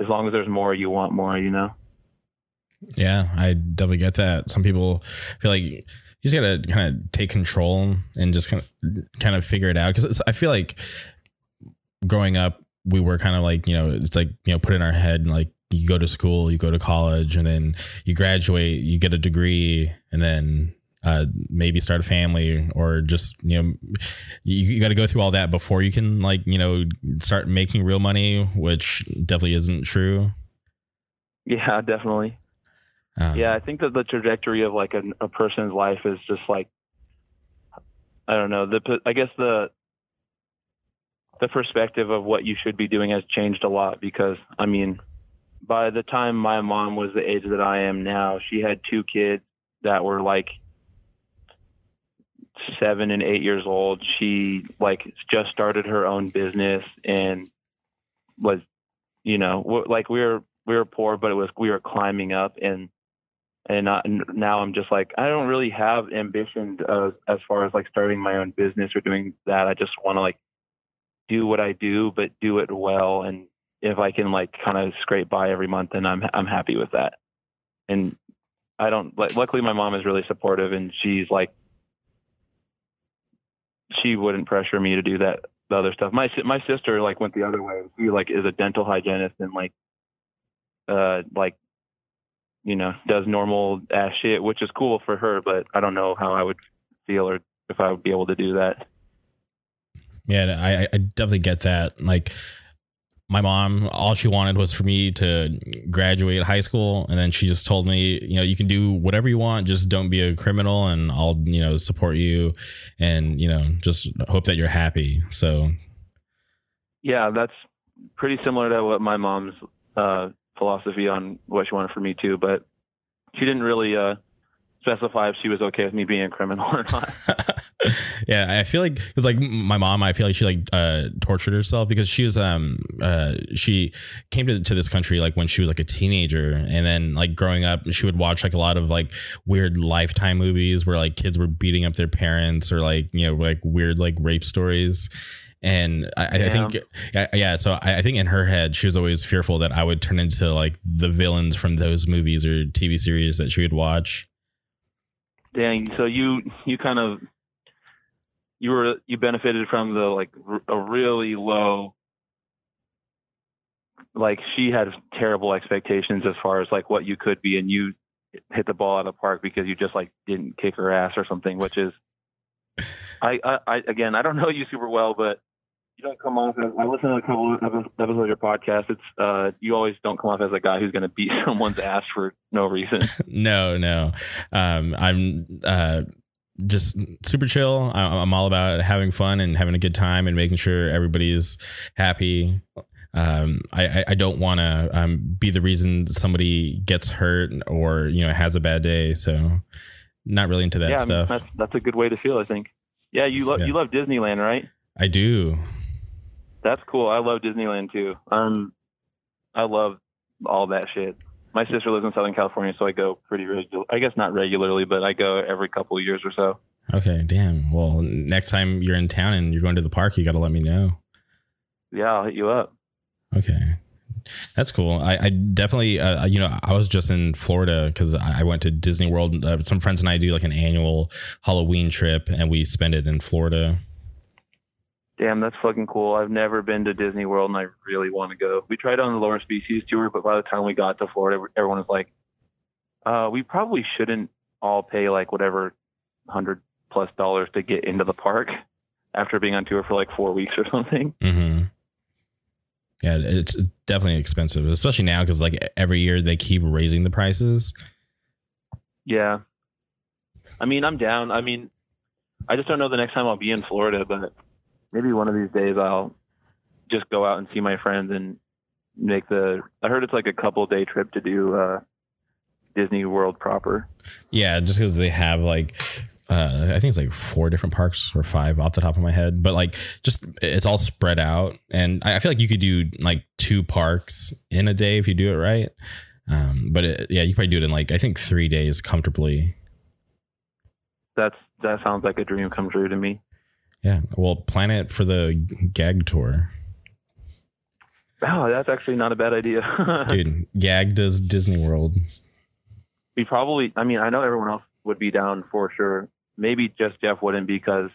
as long as there's more, you want more, you know? Yeah, I definitely get that. Some people feel like you just gotta kind of take control and just kind of kind of figure it out. Because I feel like growing up, we were kind of like you know, it's like you know, put in our head like you go to school, you go to college, and then you graduate, you get a degree, and then uh, maybe start a family or just you know you, you got to go through all that before you can like you know start making real money which definitely isn't true. Yeah definitely. Um, yeah i think that the trajectory of like a, a person's life is just like i don't know the i guess the the perspective of what you should be doing has changed a lot because i mean by the time my mom was the age that i am now she had two kids that were like seven and eight years old. She like just started her own business and was, you know, like we were we were poor, but it was we were climbing up and and not, now I'm just like I don't really have ambition uh, as far as like starting my own business or doing that. I just want to like do what I do, but do it well. And if I can like kind of scrape by every month, then I'm I'm happy with that. And I don't like. Luckily, my mom is really supportive, and she's like she wouldn't pressure me to do that the other stuff. My my sister like went the other way. She like is a dental hygienist and like uh like you know does normal ass shit, which is cool for her. But I don't know how I would feel or if I would be able to do that. Yeah, I, I definitely get that. Like my mom, all she wanted was for me to graduate high school. And then she just told me, you know, you can do whatever you want, just don't be a criminal and I'll, you know, support you and, you know, just hope that you're happy. So, yeah, that's pretty similar to what my mom's uh, philosophy on what she wanted for me too. But she didn't really uh, specify if she was okay with me being a criminal or not. (laughs) yeah, I feel like it's like my mom. I feel like she like uh, tortured herself because she was um uh she came to to this country like when she was like a teenager, and then like growing up, she would watch like a lot of like weird Lifetime movies where like kids were beating up their parents or like you know like weird like rape stories. And I, I think, yeah, yeah. So I, I think in her head, she was always fearful that I would turn into like the villains from those movies or TV series that she would watch. Dang. So you you kind of you were you benefited from the like a really low like she had terrible expectations as far as like what you could be and you hit the ball out of the park because you just like didn't kick her ass or something which is I, I, I again i don't know you super well but you don't come off as I listen to a couple of episodes of your podcast. It's uh, you always don't come off as a guy who's going to beat (laughs) someone's ass for no reason. (laughs) no, no. Um, I'm uh, just super chill. I'm all about having fun and having a good time and making sure everybody's happy. Um, I, I don't want to um, be the reason somebody gets hurt or you know has a bad day. So not really into that yeah, stuff. I mean, that's that's a good way to feel. I think. Yeah, you love yeah. you love Disneyland, right? I do. That's cool. I love Disneyland too. Um, I love all that shit. My sister lives in Southern California, so I go pretty regular. I guess not regularly, but I go every couple of years or so. Okay, damn. Well, next time you're in town and you're going to the park, you got to let me know. Yeah, I'll hit you up. Okay. That's cool. I, I definitely, uh, you know, I was just in Florida because I went to Disney World. Uh, some friends and I do like an annual Halloween trip, and we spend it in Florida. Damn, that's fucking cool. I've never been to Disney World and I really want to go. We tried on the Lower Species tour, but by the time we got to Florida, everyone was like, uh, we probably shouldn't all pay like whatever hundred plus dollars to get into the park after being on tour for like four weeks or (laughs) something. Mm-hmm. Yeah, it's definitely expensive, especially now because like every year they keep raising the prices. Yeah. I mean, I'm down. I mean, I just don't know the next time I'll be in Florida, but maybe one of these days I'll just go out and see my friends and make the. I heard it's like a couple day trip to do uh, Disney World proper. Yeah, just because they have like. Uh, I think it's like four different parks or five off the top of my head, but like just it's all spread out, and I feel like you could do like two parks in a day if you do it right. Um, but it, yeah, you probably do it in like I think three days comfortably. That's that sounds like a dream come true to me. Yeah. Well, plan it for the gag tour. Oh, that's actually not a bad idea. (laughs) Dude, gag does Disney World. We probably, I mean, I know everyone else would be down for sure. Maybe just Jeff wouldn't because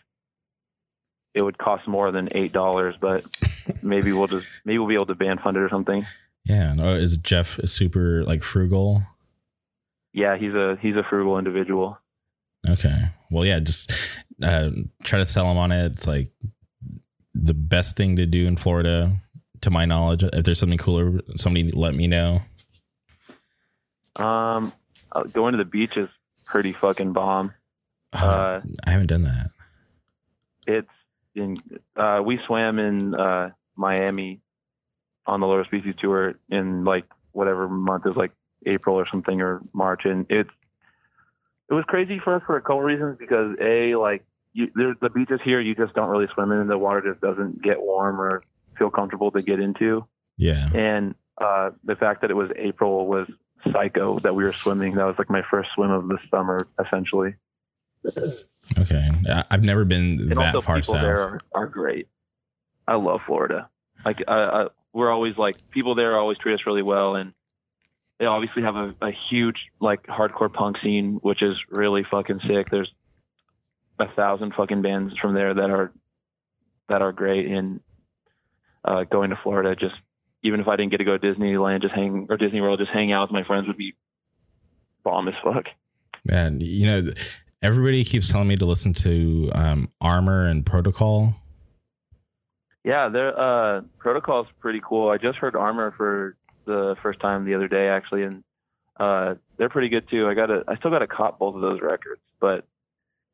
it would cost more than $8, but (laughs) maybe we'll just, maybe we'll be able to band fund it or something. Yeah. No, uh, is Jeff super like frugal? Yeah, he's a, he's a frugal individual. Okay. Well, yeah, just uh, try to sell them on it. It's like the best thing to do in Florida, to my knowledge. If there's something cooler, somebody let me know. Um, uh, going to the beach is pretty fucking bomb. Oh, uh, I haven't done that. It's in. Uh, we swam in uh, Miami on the Lower Species tour in like whatever month is like April or something or March, and it's it was crazy for us for a couple reasons because a like you, there's the beaches here you just don't really swim in and the water just doesn't get warm or feel comfortable to get into. Yeah. And uh, the fact that it was april was psycho that we were swimming. That was like my first swim of the summer essentially. Okay. I've never been and that far people south. there are, are great. I love florida. Like I, I, we're always like people there always treat us really well and they obviously have a, a huge like hardcore punk scene, which is really fucking sick. There's a thousand fucking bands from there that are that are great. And uh, going to Florida, just even if I didn't get to go to Disneyland, just hang or Disney World, just hang out with my friends would be bomb as fuck. And you know, everybody keeps telling me to listen to um, Armor and Protocol. Yeah, their uh, Protocol's pretty cool. I just heard Armor for the first time the other day actually, and uh, they're pretty good too. I got a, I still got to cop both of those records, but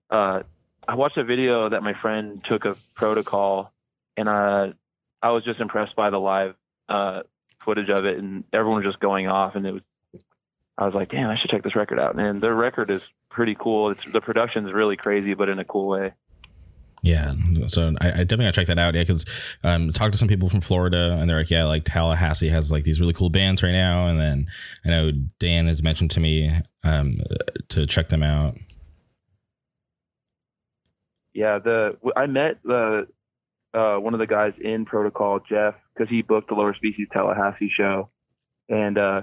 uh, I watched a video that my friend took of Protocol, and uh, I was just impressed by the live uh, footage of it, and everyone was just going off, and it was. I was like, damn, I should check this record out. And their record is pretty cool. It's the production's really crazy, but in a cool way. Yeah, so I, I definitely gotta check that out. Yeah, because um, talked to some people from Florida, and they're like, yeah, like Tallahassee has like these really cool bands right now, and then I know Dan has mentioned to me um, to check them out. Yeah, the I met the uh, one of the guys in Protocol, Jeff, because he booked the Lower Species Tallahassee show, and uh,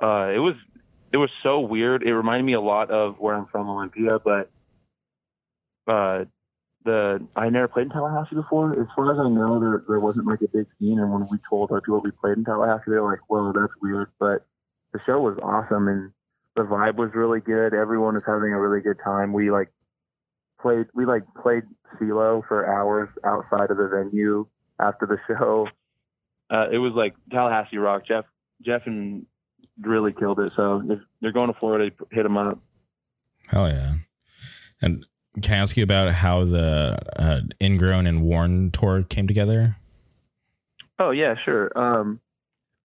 uh, it was it was so weird. It reminded me a lot of where I'm from, Olympia, but uh, the I never played in Tallahassee before. As far as I know, there there wasn't like a big scene, and when we told our people we played in Tallahassee, they were like, "Well, that's weird," but the show was awesome and the vibe was really good. Everyone was having a really good time. We like played we like played CeeLo for hours outside of the venue after the show. Uh, it was like Tallahassee rock. Jeff Jeff and really killed it. So if they're going to Florida, hit them up. Hell yeah! And can I ask you about how the uh, Ingrown and Worn tour came together? Oh yeah, sure. Um,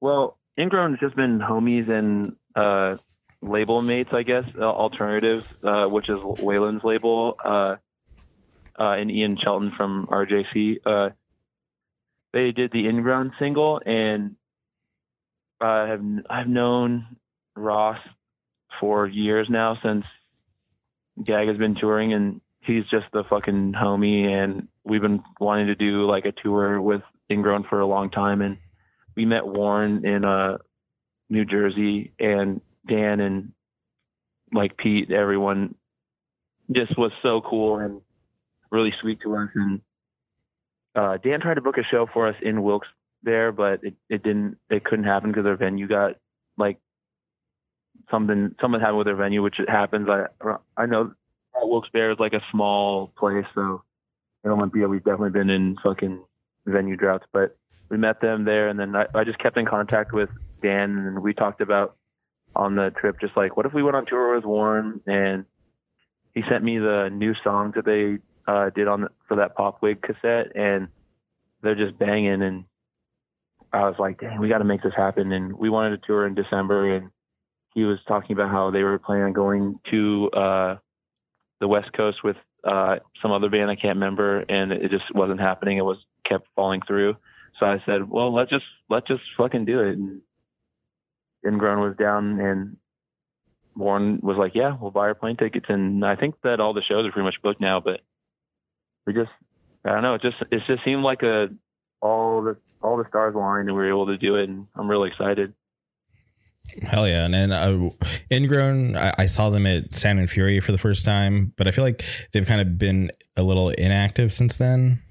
well, Ingrown has just been homies and uh, label mates, I guess. Uh, Alternative, uh, which is Waylon's label, uh, uh, and Ian Shelton from RJC. They did the Ingrown single, and I have I've known Ross for years now since Gag has been touring, and he's just the fucking homie. And we've been wanting to do like a tour with Ingrown for a long time, and we met Worn in uh, New Jersey, and Dan and like Pete, everyone just was so cool and really sweet to us. And uh, Dan tried to book a show for us in Wilkes there, but it, it didn't, it couldn't happen because their venue got like something, something happened with their venue, which it happens. I, I know Wilkes-Barre is like a small place. So in Olympia, we've definitely been in fucking venue droughts, but we met them there. And then I, I just kept in contact with Dan and we talked about on the trip, just like, what if we went on tour with Worn, and he sent me the new songs that they uh, did on the, for that Pop Wig cassette, and they're just banging. And I was like, dang, we got to make this happen. And we wanted to tour in December, and he was talking about how they were planning on going to uh, the West Coast with uh, some other band I can't remember, and it just wasn't happening. It was kept falling through. So I said, well, let's just let's just fucking do it. And Ingrown was down, and Worn was like, "Yeah, we'll buy our plane tickets." And I think that all the shows are pretty much booked now, but we just, I don't know, it just it just seemed like a all the all the stars aligned, and we were able to do it, and I'm really excited. Hell yeah! And then uh, Ingrown, I, I, saw them at Sound and Fury for the first time, but I feel like they've kind of been a little inactive since then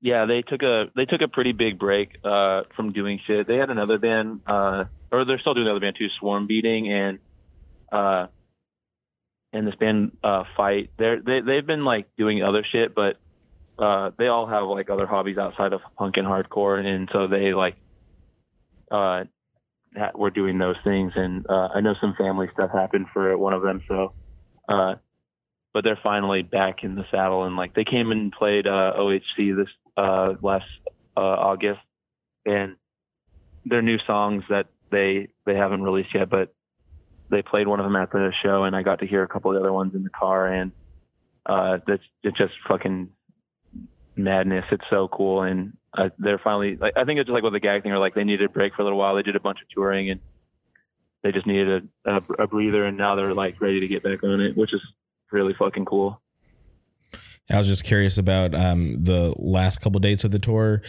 yeah, they took a they took a pretty big break uh, from doing shit. They had another band, uh, or they're still doing another band too, Swarm Beating, and uh, and this band uh, Fight. They're they they've been like doing other shit, but uh, they all have like other hobbies outside of punk and hardcore, and so they like uh, were doing those things. And uh, I know some family stuff happened for one of them, so. Uh, but they're finally back in the saddle and like they came and played uh, OHC this uh, last uh, August, and their new songs that they they haven't released yet, but they played one of them at the show, and I got to hear a couple of the other ones in the car, and uh, that's it's just fucking madness. It's so cool, and uh, they're finally. Like, I think it's just like with the gag thing, or like they needed a break for a little while. They did a bunch of touring, and they just needed a, a, a breather, and now they're like ready to get back on it, which is really fucking cool. I was just curious about um, the last couple dates of the tour.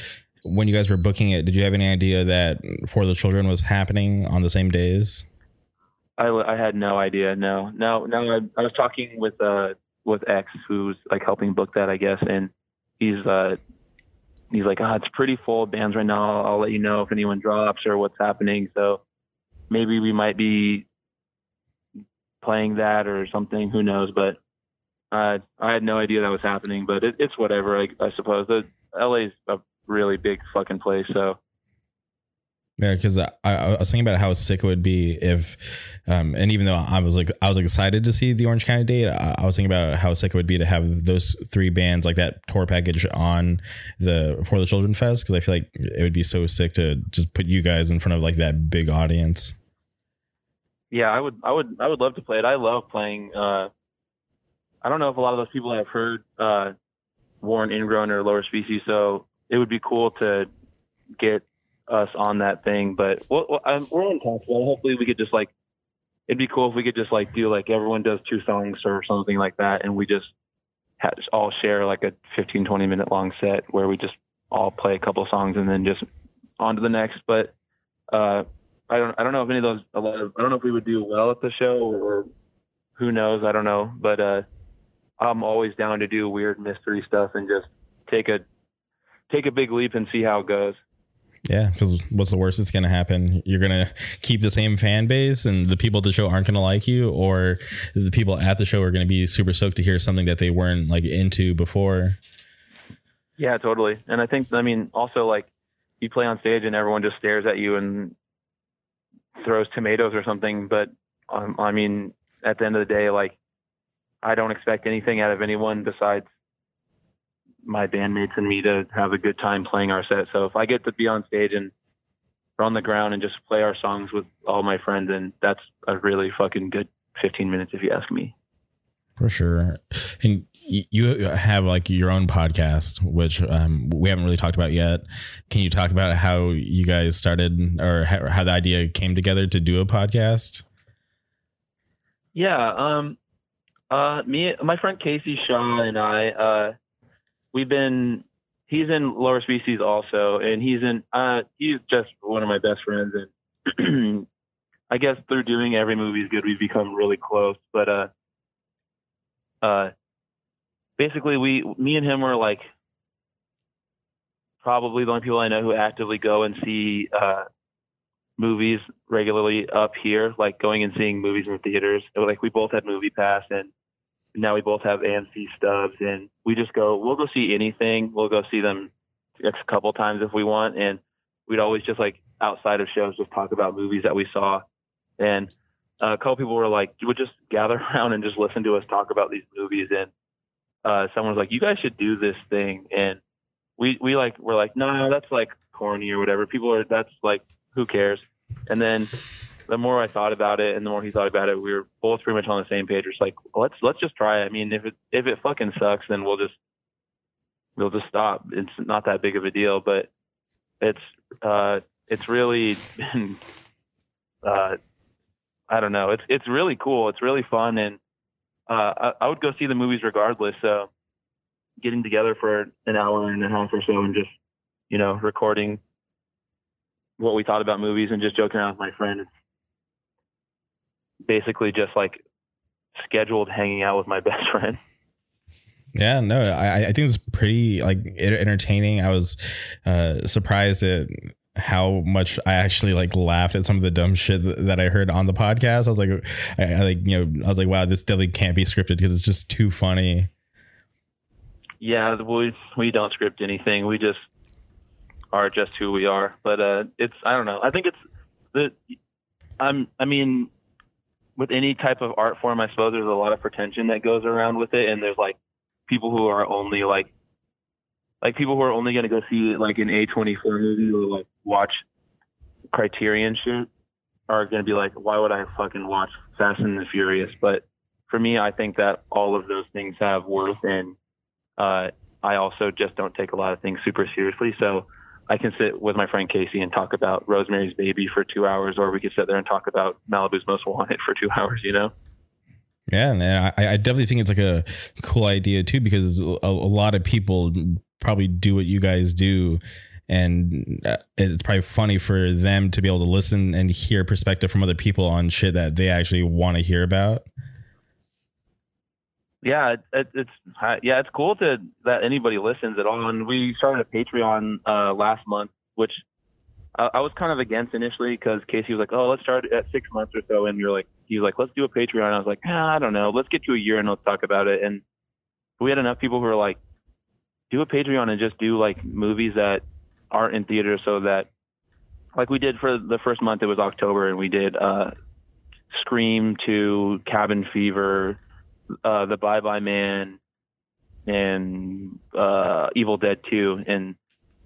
When you guys were booking it, did you have any idea that For the Children was happening on the same days? I, I had no idea. No, no, no. I, I was talking with uh with X, who's like helping book that, I guess, and he's uh he's like, oh, it's pretty full of bands right now. I'll, I'll let you know if anyone drops or what's happening. So maybe we might be playing that or something. Who knows? But uh, I had no idea that was happening, but it, it's whatever. I, I suppose the LA's a really big fucking place, so. Yeah, because I, I, was thinking about how sick it would be if, um, and even though I was like I was excited to see the Orange County date, I, I was thinking about how sick it would be to have those three bands like that tour package on the For the Children Fest because I feel like it would be so sick to just put you guys in front of like that big audience. Yeah, I would, I would, I would love to play it. I love playing uh, I don't know if a lot of those people have heard uh, Worn Ingrown or Lower Species, so it would be cool to get us on that thing. But we'll, we'll, we're on it. Hopefully, we could just like it'd be cool if we could just like do like everyone does two songs or something like that, and we just ha- all share like a 15, 20 minute long set where we just all play a couple songs and then just on to the next. But uh, I don't I don't know if any of those a lot of I don't know if we would do well at the show or who knows I don't know. But uh, I'm always down to do weird mystery stuff and just take a take a big leap and see how it goes. Yeah, because what's the worst that's going to happen? You're going to keep the same fan base, and the people at the show aren't going to like you, or the people at the show are going to be super stoked to hear something that they weren't like into before. Yeah, totally. And I think, I mean, also like you play on stage and everyone just stares at you and throws tomatoes or something. But um, I mean, at the end of the day, like I don't expect anything out of anyone besides my bandmates and me to have a good time playing our set. So if I get to be on stage and on the ground and just play our songs with all my friends, and that's a really fucking good 15 minutes if you ask me. For sure. And you have like your own podcast, which um, we haven't really talked about yet. Can you talk about how you guys started or how, how the idea came together to do a podcast? Yeah. Um, uh, me, my friend Casey Shaw and I, uh, we've been he's in lower species also and he's in uh he's just one of my best friends and (clears throat) i guess through doing every movie is good we've become really close but uh uh basically we me and him were like probably the only people i know who actively go and see uh movies regularly up here like going and seeing movies in theaters. Like we both had MoviePass and now we both have AMC stubs and we just go, we'll go see anything. We'll go see them a couple times if we want. And we'd always just like outside of shows, just talk about movies that we saw. And a couple people were like, you would just gather (laughs) around and just listen to us talk about these movies. And uh, someone was like, you guys should do this thing. And we, we like, we're like, no, that's like corny or whatever. People are, that's like, who cares? And then the more I thought about it and the more he thought about it, we were both pretty much on the same page. It's like let's let's just try it. I mean, if it if it fucking sucks, then we'll just we'll just stop. It's not that big of a deal, but it's uh it's really been uh I don't know. It's it's really cool. It's really fun, and uh, I, I would go see the movies regardless. So getting together for an hour and a half or so and just you know recording what we thought about movies and just joking around with my friend. It's basically just like scheduled hanging out with my (laughs) best friend. Yeah, no, I, I think it's pretty like entertaining. I was uh, surprised at how much I actually like laughed at some of the dumb shit that I heard on the podcast. I was like, I, I like you know, I was like, wow, this definitely can't be scripted because it's just too funny. Yeah, we we don't script anything. We just are just who we are. But uh, it's I don't know. I think it's the I'm I mean with any type of art form, I suppose there's a lot of pretension that goes around with it, and there's like people who are only like like people who are only going to go see like an A24 movie or like watch Criterion shit are going to be like, why would I fucking watch Fast and the Furious? But for me, I think that all of those things have worth, and uh, I also just don't take a lot of things super seriously. So I can sit with my friend Casey and talk about Rosemary's Baby for two hours, or we could sit there and talk about Malibu's Most Wanted for two (laughs) hours. You know. Yeah, and I, I definitely think it's like a cool idea too because a, a lot of people probably do what you guys do, and uh, it's probably funny for them to be able to listen and hear perspective from other people on shit that they actually want to hear about yeah, it, it's yeah, it's cool to that anybody listens at all. And we started a Patreon uh, last month, which I, I was kind of against initially because Casey was like, "Oh, let's start at six months or so," and you're like, "He was like, let's do a Patreon." I was like, ah, "I don't know, let's get to a year and let's talk about it." And we had enough people who were like, "Do a Patreon and just do like movies that aren't in theaters, so that." Like we did for the first month, it was October, and we did uh, Scream to Cabin Fever, uh, The Bye Bye Man, and uh, Evil Dead 2, and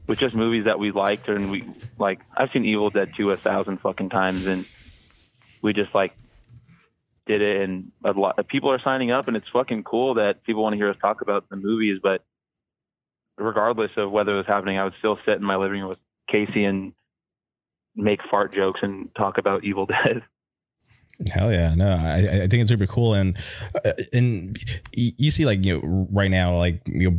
with just movies that we liked, and we like. I've seen Evil Dead 2 a thousand fucking times, and we just like did it, and a lot of people are signing up, and it's fucking cool that people want to hear us talk about the movies. But regardless of whether it was happening, I would still sit in my living room with Casey and make fart jokes and talk about Evil (laughs) Dead. Hell yeah, no, I, I think it's super cool, and uh, and you see like you know right now like you know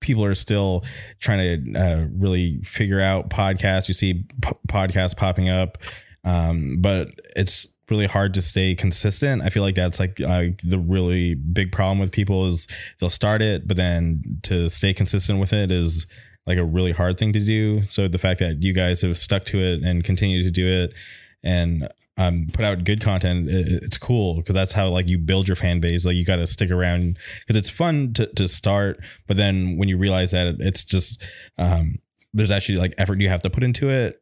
people are still trying to uh, really figure out podcasts. You see p- podcasts popping up, um, but it's really hard to stay consistent. I feel like that's like uh, the really big problem with people is they'll start it, but then to stay consistent with it is like a really hard thing to do. So the fact that you guys have stuck to it and continue to do it and um, put out good content, it's cool because that's how like you build your fan base. Like you got to stick around because it's fun to, to start, but then when you realize that it's just um, there's actually like effort you have to put into it.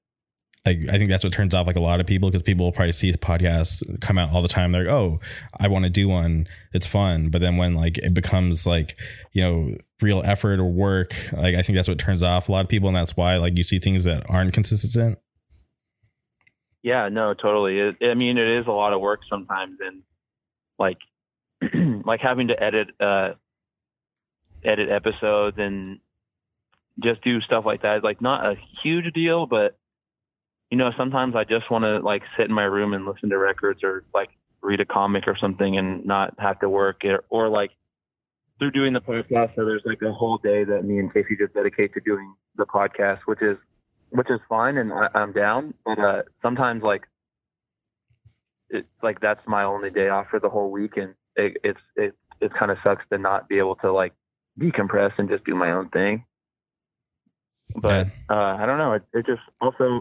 Like I think that's what turns off like a lot of people because people will probably see podcasts come out all the time. They're like, oh, I want to do one. It's fun, but then when like it becomes like you know real effort or work, like I think that's what turns off a lot of people, and that's why like you see things that aren't consistent. Yeah, no, totally. It, I mean, it is a lot of work sometimes, and like, (clears throat) like having to edit, uh, edit episodes and just do stuff like that like not a huge deal, but you know, sometimes I just want to like sit in my room and listen to records or like read a comic or something and not have to work it, or like through doing the podcast. So there's like a whole day that me and Casey just dedicate to doing the podcast, which is which is fine and I, am down. But uh, sometimes like it's like that's my only day off for the whole week, and it, it's it it kind of sucks to not be able to like decompress and just do my own thing. But uh, I don't know. It, it just also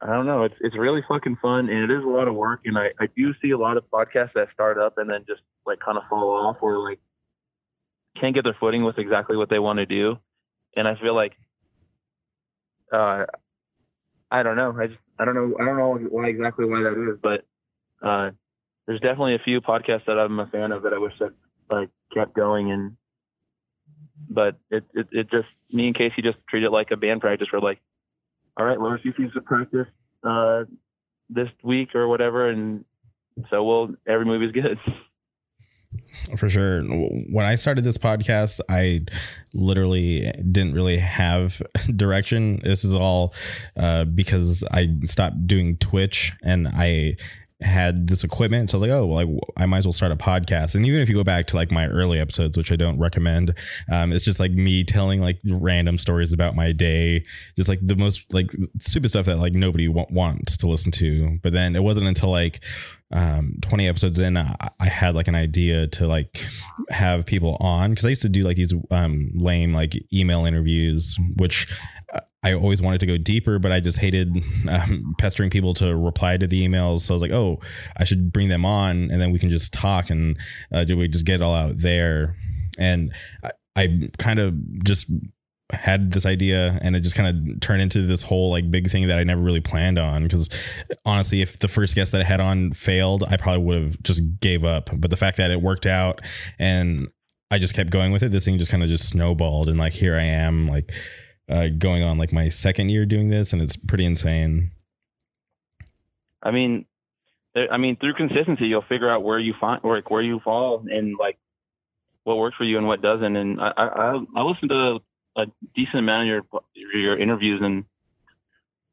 I don't know. It's it's really fucking fun, and it is a lot of work. And I I do see a lot of podcasts that start up and then just like kind of fall off, or like can't get their footing with exactly what they want to do. And I feel like uh, I don't know. I just I don't know. I don't know why exactly why that is, but uh, there's definitely a few podcasts that I'm a fan of that I wish that like kept going and. But it, it it just me and Casey just treat it like a band practice. We're like, all right, let's see if practice uh, this week or whatever, and so we'll every movie's good. (laughs) For sure. When I started this podcast, I literally didn't really have (laughs) direction. This is all uh, because I stopped doing Twitch and I had this equipment. So I was like, oh, well, I, I, might as well start a podcast. And even if you go back to like my early episodes, which I don't recommend, um, it's just like me telling like random stories about my day, just like the most like stupid stuff that like nobody w- wants to listen to. But then it wasn't until like um, 20 episodes in, I, I, had like an idea to like have people on because I used to do like these um, lame like email interviews, which I always wanted to go deeper, but I just hated um, pestering people to reply to the emails. So I was like, oh, I should bring them on and then we can just talk and uh, do we just get it all out there? And I, I kind of just had this idea and it just kind of turned into this whole like big thing that I never really planned on because honestly if the first guest that I had on failed I probably would have just gave up but the fact that it worked out and I just kept going with it this thing just kind of just snowballed and like here I am like uh, going on like my second year doing this, and it's pretty insane. I mean, I mean, through consistency, you'll figure out where you find or like where you fall and like what works for you and what doesn't. And I I, I listened to a decent amount of your your interviews, and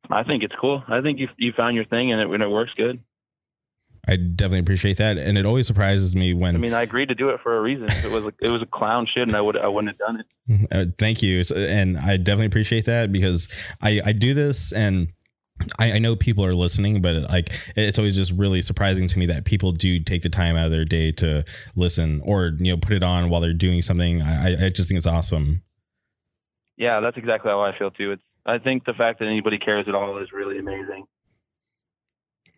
I think it's cool. I think you you found your thing and it and it works good. I definitely appreciate that, and it always surprises me when. I mean, I agreed to do it for a reason. If it was a, it was a clown shit, and I would I wouldn't have done it. (laughs) Uh, thank you, and I definitely appreciate that because I I do this and. I, I know people are listening, but like it's always just really surprising to me that people do take the time out of their day to listen or you know put it on while they're doing something. I, I just think it's awesome. Yeah, that's exactly how I feel too. It's I think the fact that anybody cares at all is really amazing.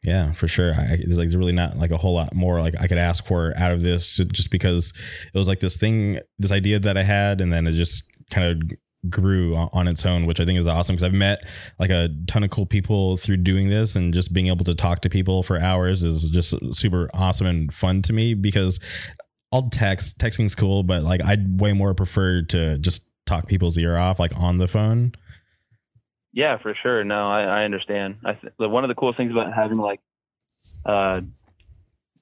Yeah, for sure. I, there's like really not like a whole lot more like I could ask for out of this, just because it was like this thing, this idea that I had, and then it just kind of grew on its own, which I think is awesome because I've met like a ton of cool people through doing this, and just being able to talk to people for hours is just super awesome and fun to me because I'll text, texting's cool, but like I'd way more prefer to just talk people's ear off like on the phone. Yeah, for sure. No, I, I understand. I th- one of the coolest things about having like uh,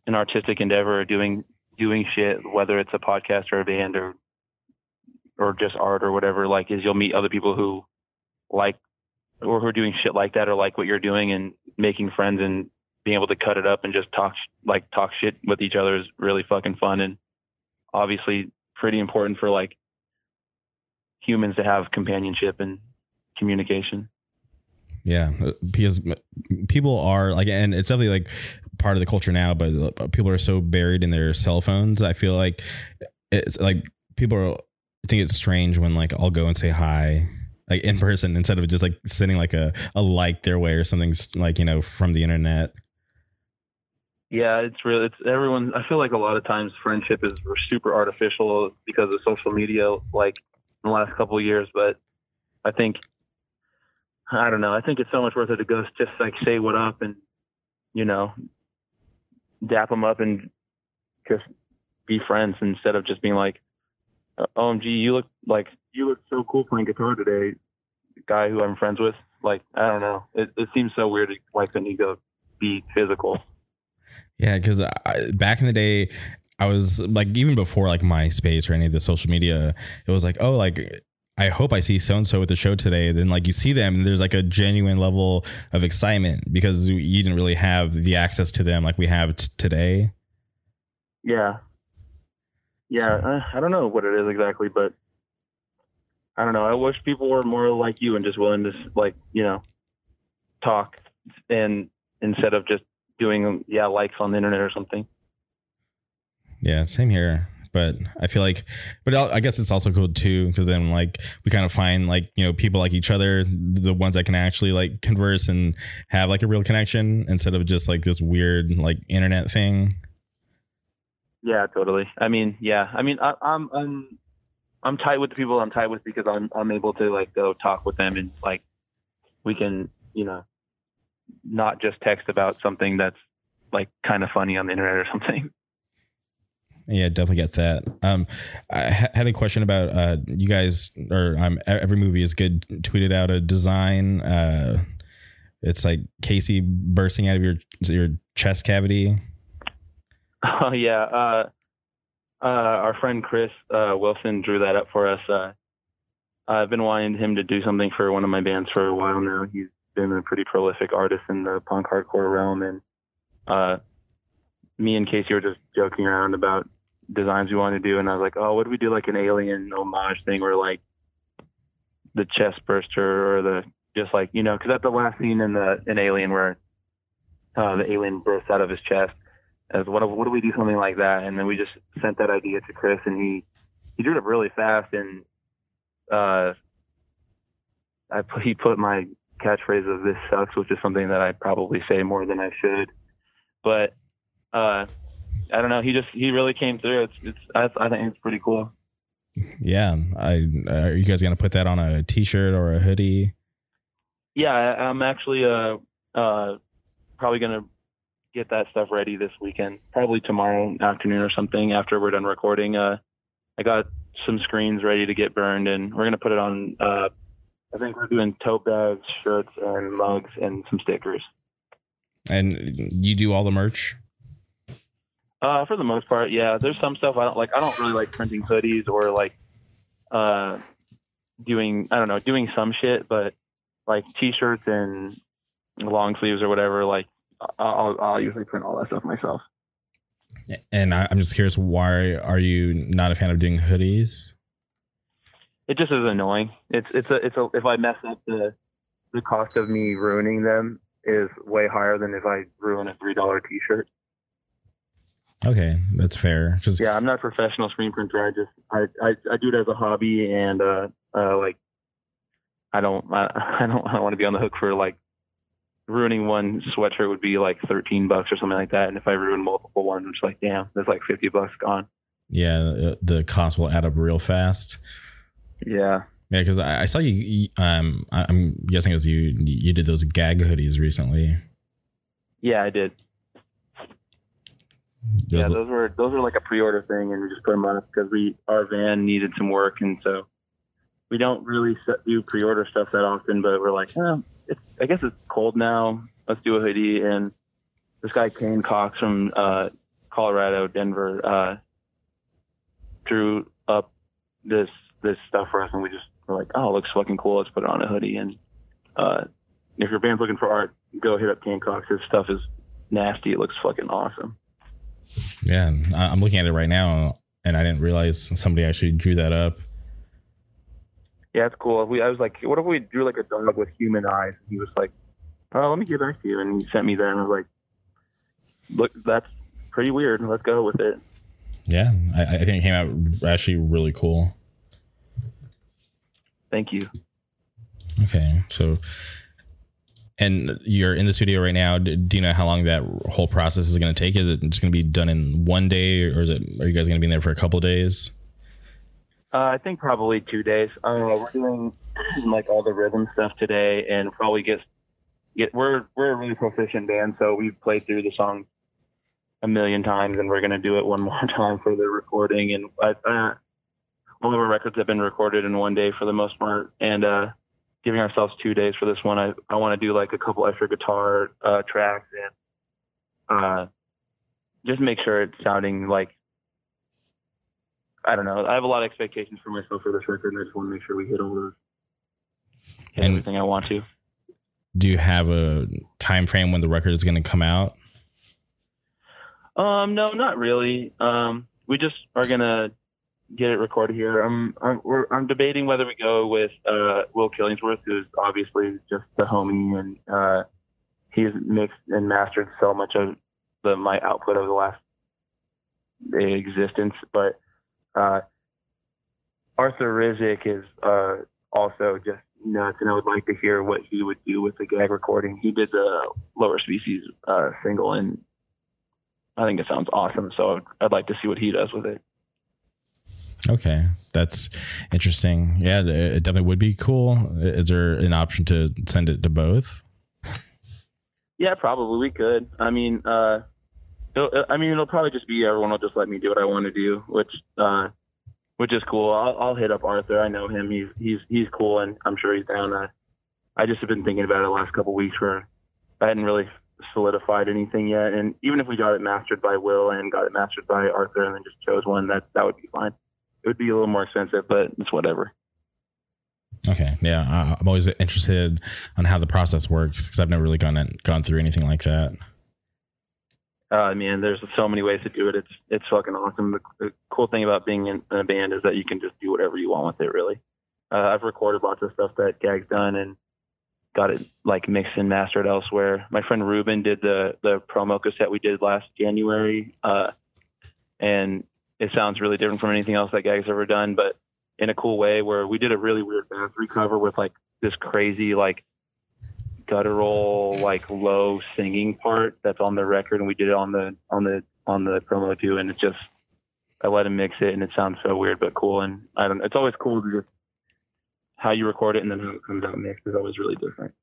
an artistic endeavor or doing doing shit, whether it's a podcast or a band or or just art or whatever, like is you'll meet other people who like or who are doing shit like that or like what you're doing and making friends and being able to cut it up and just talk like talk shit with each other is really fucking fun and obviously pretty important for like humans to have companionship and communication. Yeah, because people are like, and it's definitely like part of the culture now, but uh, people are so buried in their cell phones. I feel like it's like people are, I think it's strange when like I'll go and say hi like in person instead of just like sending like a, a like their way or something like, you know, from the internet. Yeah, it's really it's everyone. I feel like a lot of times friendship is super artificial because of social media, like in the last couple of years. But I think I don't know. I think it's so much worth it to go just like say what up and you know dap them up and just be friends instead of just being like, uh, "OMG, you look like you look so cool playing guitar today." Guy who I'm friends with, like I don't know. It, it seems so weird. Why couldn't you go be physical? Yeah, because back in the day, I was like, even before like MySpace or any of the social media, it was like, oh, like I hope I see so and so at the show today. Then like you see them, and there's like a genuine level of excitement because you didn't really have the access to them like we have t- today. Yeah, yeah. So. Uh, I don't know what it is exactly, but I don't know. I wish people were more like you and just willing to like you know talk and instead of just doing yeah likes on the internet or something. Yeah, same here. But I feel like, but I guess it's also cool too because then like we kind of find like you know people like each other, the ones that can actually like converse and have like a real connection instead of just like this weird like internet thing. Yeah, totally. I mean, yeah. I mean, I, I'm I'm I'm tight with the people I'm tight with because I'm I'm able to like go talk with them and like we can you know not just text about something that's like kind of funny on the internet or something. Yeah, definitely get that. Um, I ha- had a question about uh, you guys, or um, every movie is good. Tweeted out a design. Uh, it's like Casey bursting out of your your chest cavity. Oh (laughs) yeah, uh, uh, our friend Chris uh, Wilson drew that up for us. Uh, I've been wanting him to do something for one of my bands for a while now. He's been a pretty prolific artist in the punk hardcore realm, and uh, me and Casey were just joking around about designs we wanted to do, and I was like, "Oh, what do we do like an alien homage thing where like the chest burster or the just like you know because that's the last scene in the in Alien where uh, the alien bursts out of his chest. As what what do we do something like that? And then we just sent that idea to Chris, and he he drew it up really fast, and uh, I put, he put my catchphrase of "this sucks," which is something that I probably say more than I should. But uh, I don't know. He just he really came through. It's it's I, I think it's pretty cool. Yeah, I are you guys gonna put that on a T-shirt or a hoodie? Yeah, I, am actually uh uh probably gonna get that stuff ready this weekend. Probably tomorrow afternoon or something after we're done recording. Uh, I got some screens ready to get burned, and we're gonna put it on uh I think we're doing tote bags, shirts, and mugs, and some stickers. And you do all the merch? Uh, for the most part, yeah. There's some stuff I don't like. I don't really like printing hoodies or like uh, doing I don't know doing some shit, but like t-shirts and long sleeves or whatever. Like I'll, I'll usually print all that stuff myself. And I'm just curious, why are you not a fan of doing hoodies? it just is annoying. It's it's a it's a if I mess up the the cost of me ruining them is way higher than if I ruin a three dollar t shirt. Okay, that's fair. Just yeah, I'm not a professional screen printer. I just I, I, I do it as a hobby and uh uh like I don't I, (laughs) I don't I don't want to be on the hook for like ruining one sweatshirt would be like 13 bucks or something like that and if I ruin multiple ones it's like damn there's like 50 bucks gone. Yeah, uh, the cost will add up real fast. Yeah. Yeah, because I, I, saw you. Um, I'm guessing it was you. You did those Gag hoodies recently. Yeah, I did. Those yeah, those were those were like a pre-order thing, and we just put them up because we our van needed some work, and so we don't really do pre-order stuff that often. But we're like, eh, it's I guess it's cold now. Let's do a hoodie. And this guy Kane Cox from uh, Colorado, Denver, uh, drew up this this stuff for us, and we just were like, "Oh, it looks fucking cool. Let's put it on a hoodie." And uh, if your band's looking for art, go hit up Kane Cox. His stuff is nasty. It looks fucking awesome. Yeah, I'm looking at it right now, and I didn't realize somebody actually drew that up. Yeah, it's cool. We, I was like, what if we drew like a dog with human eyes? And he was like, oh, let me get back to you. And he sent me that, and I was like, look, that's pretty weird. Let's go with it. Yeah, I, I think it came out actually really cool. Thank you. Okay, so and you're in the studio right now. Do you know how long that whole process is going to take? Is it just going to be done in one day, or is it? Are you guys going to be in there for a couple days? Uh, I think probably two days. Uh, we're doing (clears throat) like all the rhythm stuff today, and probably get get. We're we're a really proficient band, so we've played through the song a million times, and we're going to do it one (laughs) more time for the recording. And I, uh, all of our records have been recorded in one day for the most part, and uh, giving ourselves two days for this one. I I want to do like a couple extra guitar uh, tracks and uh, just make sure it's sounding like I don't know. I have a lot of expectations for myself for this record, and I just want to make sure we hit all the hit And- everything I want to. Do you have a time frame when the record is going to come out? Um, no, not really. Um, we just are gonna get it recorded here. I'm I'm, I'm debating whether we go with uh, Will Killingsworth, who's obviously just the homie, and uh, he's mixed and mastered so much of the my output of the last existence. But uh, Arthur Rizk is uh, also just nuts, and I would like to hear what he would do with the Gag recording. He did the Lower Species uh, single, and I think it sounds awesome. So I'd like to see what he does with it. Okay, that's interesting. Yeah, it definitely would be cool. Is there an option to send it to both? Yeah, probably we could. I mean, uh, it'll, I mean, it'll probably just be everyone will just let me do what I want to do, which, uh, which is cool. I'll, I'll hit up Arthur. I know him. He's he's he's cool, and I'm sure he's down. Uh, I just have been thinking about it the last couple weeks where I hadn't really solidified anything yet. And even if we got it mastered by Will and got it mastered by Arthur, and then just chose one, that that would be fine. It would be a little more expensive, but it's whatever. Okay, yeah, I- I'm always interested on how the process works because I've never really gone gone through anything like that. Uh, mean, there's so many ways to do it. It's it's fucking awesome. The, the cool thing about being in, in a band is that you can just do whatever you want with it. Really, uh, I've recorded lots of stuff that Gag's done and got it like mixed and mastered elsewhere. My friend Ruben did the the promo cassette we did last January, uh, and it sounds really different from anything else that Gag's ever done, but in a cool way. Where we did a really weird bathroom cover with like this crazy like guttural like low singing part that's on the record and we did it on the on the on the promo too and it's just I let him mix it and it sounds so weird but cool and I don't it's always cool to just how you record it and then how it comes out mixed is always really different.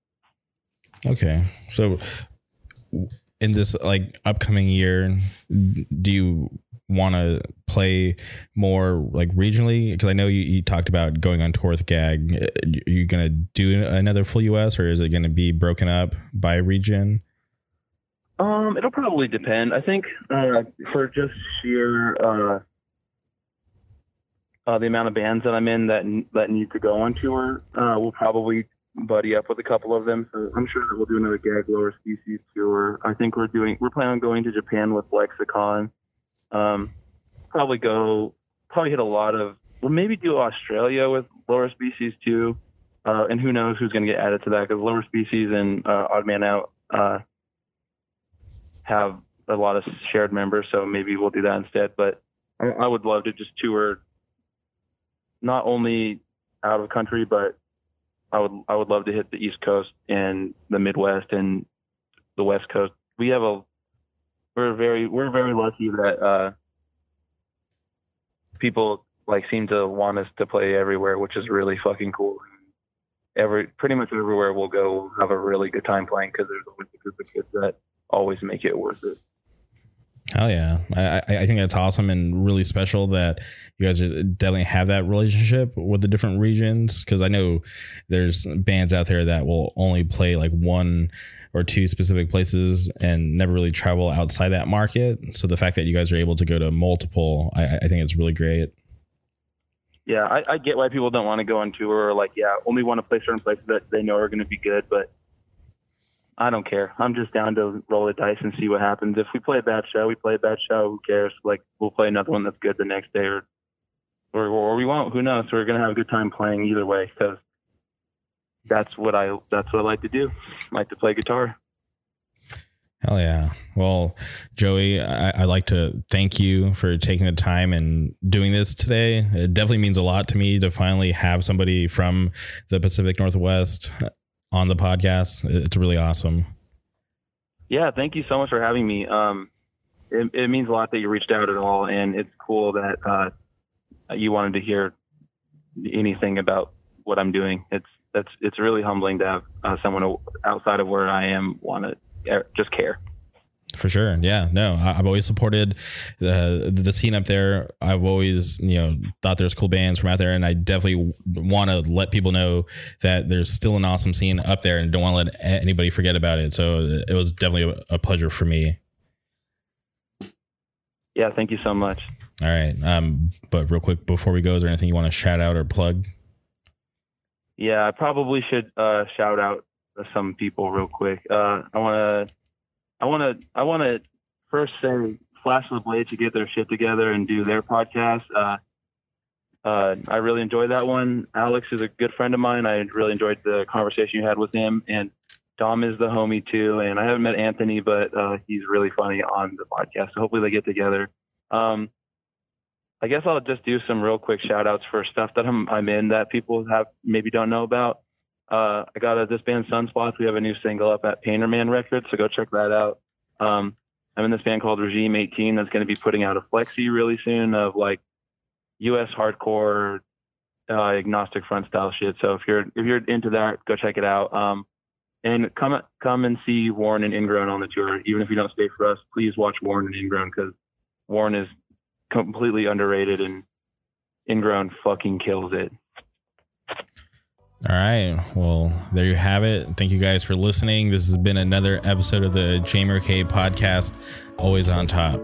Okay, so in this like upcoming year, do you want to play more like regionally? Because I know you, you talked about going on tour with Gag. Are you gonna do another full US, or is it gonna be broken up by region? Um, it'll probably depend. I think uh, for just sheer uh, uh, the amount of bands that I'm in that that need to go on tour, uh, we'll probably buddy up with a couple of them. So I'm sure that we'll do another Gag Lower Species tour. I think we're doing we're planning on going to Japan with Lexicon. Um, probably go probably hit a lot of we'll maybe do Australia with Lower Species too. Uh, and who knows who's going to get added to that because Lower Species and uh, Odd Man Out uh, have a lot of shared members, so maybe we'll do that instead. But I, I would love to just tour not only out of country, but I would I would love to hit the East Coast and the Midwest and the West Coast. We have a we're very we're very lucky that uh, people like seem to want us to play everywhere, which is really fucking cool. Every pretty much everywhere we'll go, we'll have a really good time playing because there's always a group of kids that always make it worth it. Hell yeah. I, I think that's awesome and really special that you guys definitely have that relationship with the different regions. Cause I know there's bands out there that will only play like one or two specific places and never really travel outside that market. So the fact that you guys are able to go to multiple, I, I think it's really great. Yeah, I, I get why people don't want to go on tour or like, yeah, only want to play certain places that they know are going to be good, but I don't care. I'm just down to roll the dice and see what happens. If we play a bad show, we play a bad show. Who cares? Like we'll play another one that's good the next day, or or, or we won't. Who knows? We're gonna have a good time playing either way because that's what I that's what I like to do. I like to play guitar. Hell yeah. Well, Joey, I, would like to thank you for taking the time and doing this today. It definitely means a lot to me to finally have somebody from the Pacific Northwest on the podcast. It's really awesome. Yeah, thank you so much for having me. Um, it, it means a lot that you reached out at all, and it's cool that uh, you wanted to hear anything about what I'm doing. It's that's it's really humbling to have uh, someone outside of where I am want to just care. For sure, yeah. No, I've always supported the the scene up there. I've always, you know, thought there's cool bands from out there, and I definitely want to let people know that there's still an awesome scene up there, and don't want to let anybody forget about it. So it was definitely a pleasure for me. Yeah, thank you so much. All right. Um, but real quick before we go, is there anything you want to shout out or plug? Yeah, I probably should uh, shout out some people real quick. Uh, I want to, I want to, I want to first say Flash the Blade to get their shit together and do their podcast. Uh, uh, I really enjoyed that one. Alex is a good friend of mine. I really enjoyed the conversation you had with him, and Dom is the homie too. And I haven't met Anthony, but uh, he's really funny on the podcast. So hopefully they get together. Um, I guess I'll just do some real quick shout outs for stuff that I'm, I'm in that people have maybe don't know about. Uh, I got a, this band Sunspots. We have a new single up at Painterman Records, so go check that out. Um, I'm in this band called Regime 18 that's going to be putting out a flexi really soon of like U.S. hardcore, uh, agnostic front style shit. So if you're if you're into that, go check it out. Um, and come come and see Worn and Ingrown on the tour. Even if you don't stay for us, please watch Worn and Ingrown because Worn is completely underrated and ingrown fucking kills it. All right. Well, there you have it. Thank you guys for listening. This has been another episode of the Jamer K podcast. Always on top.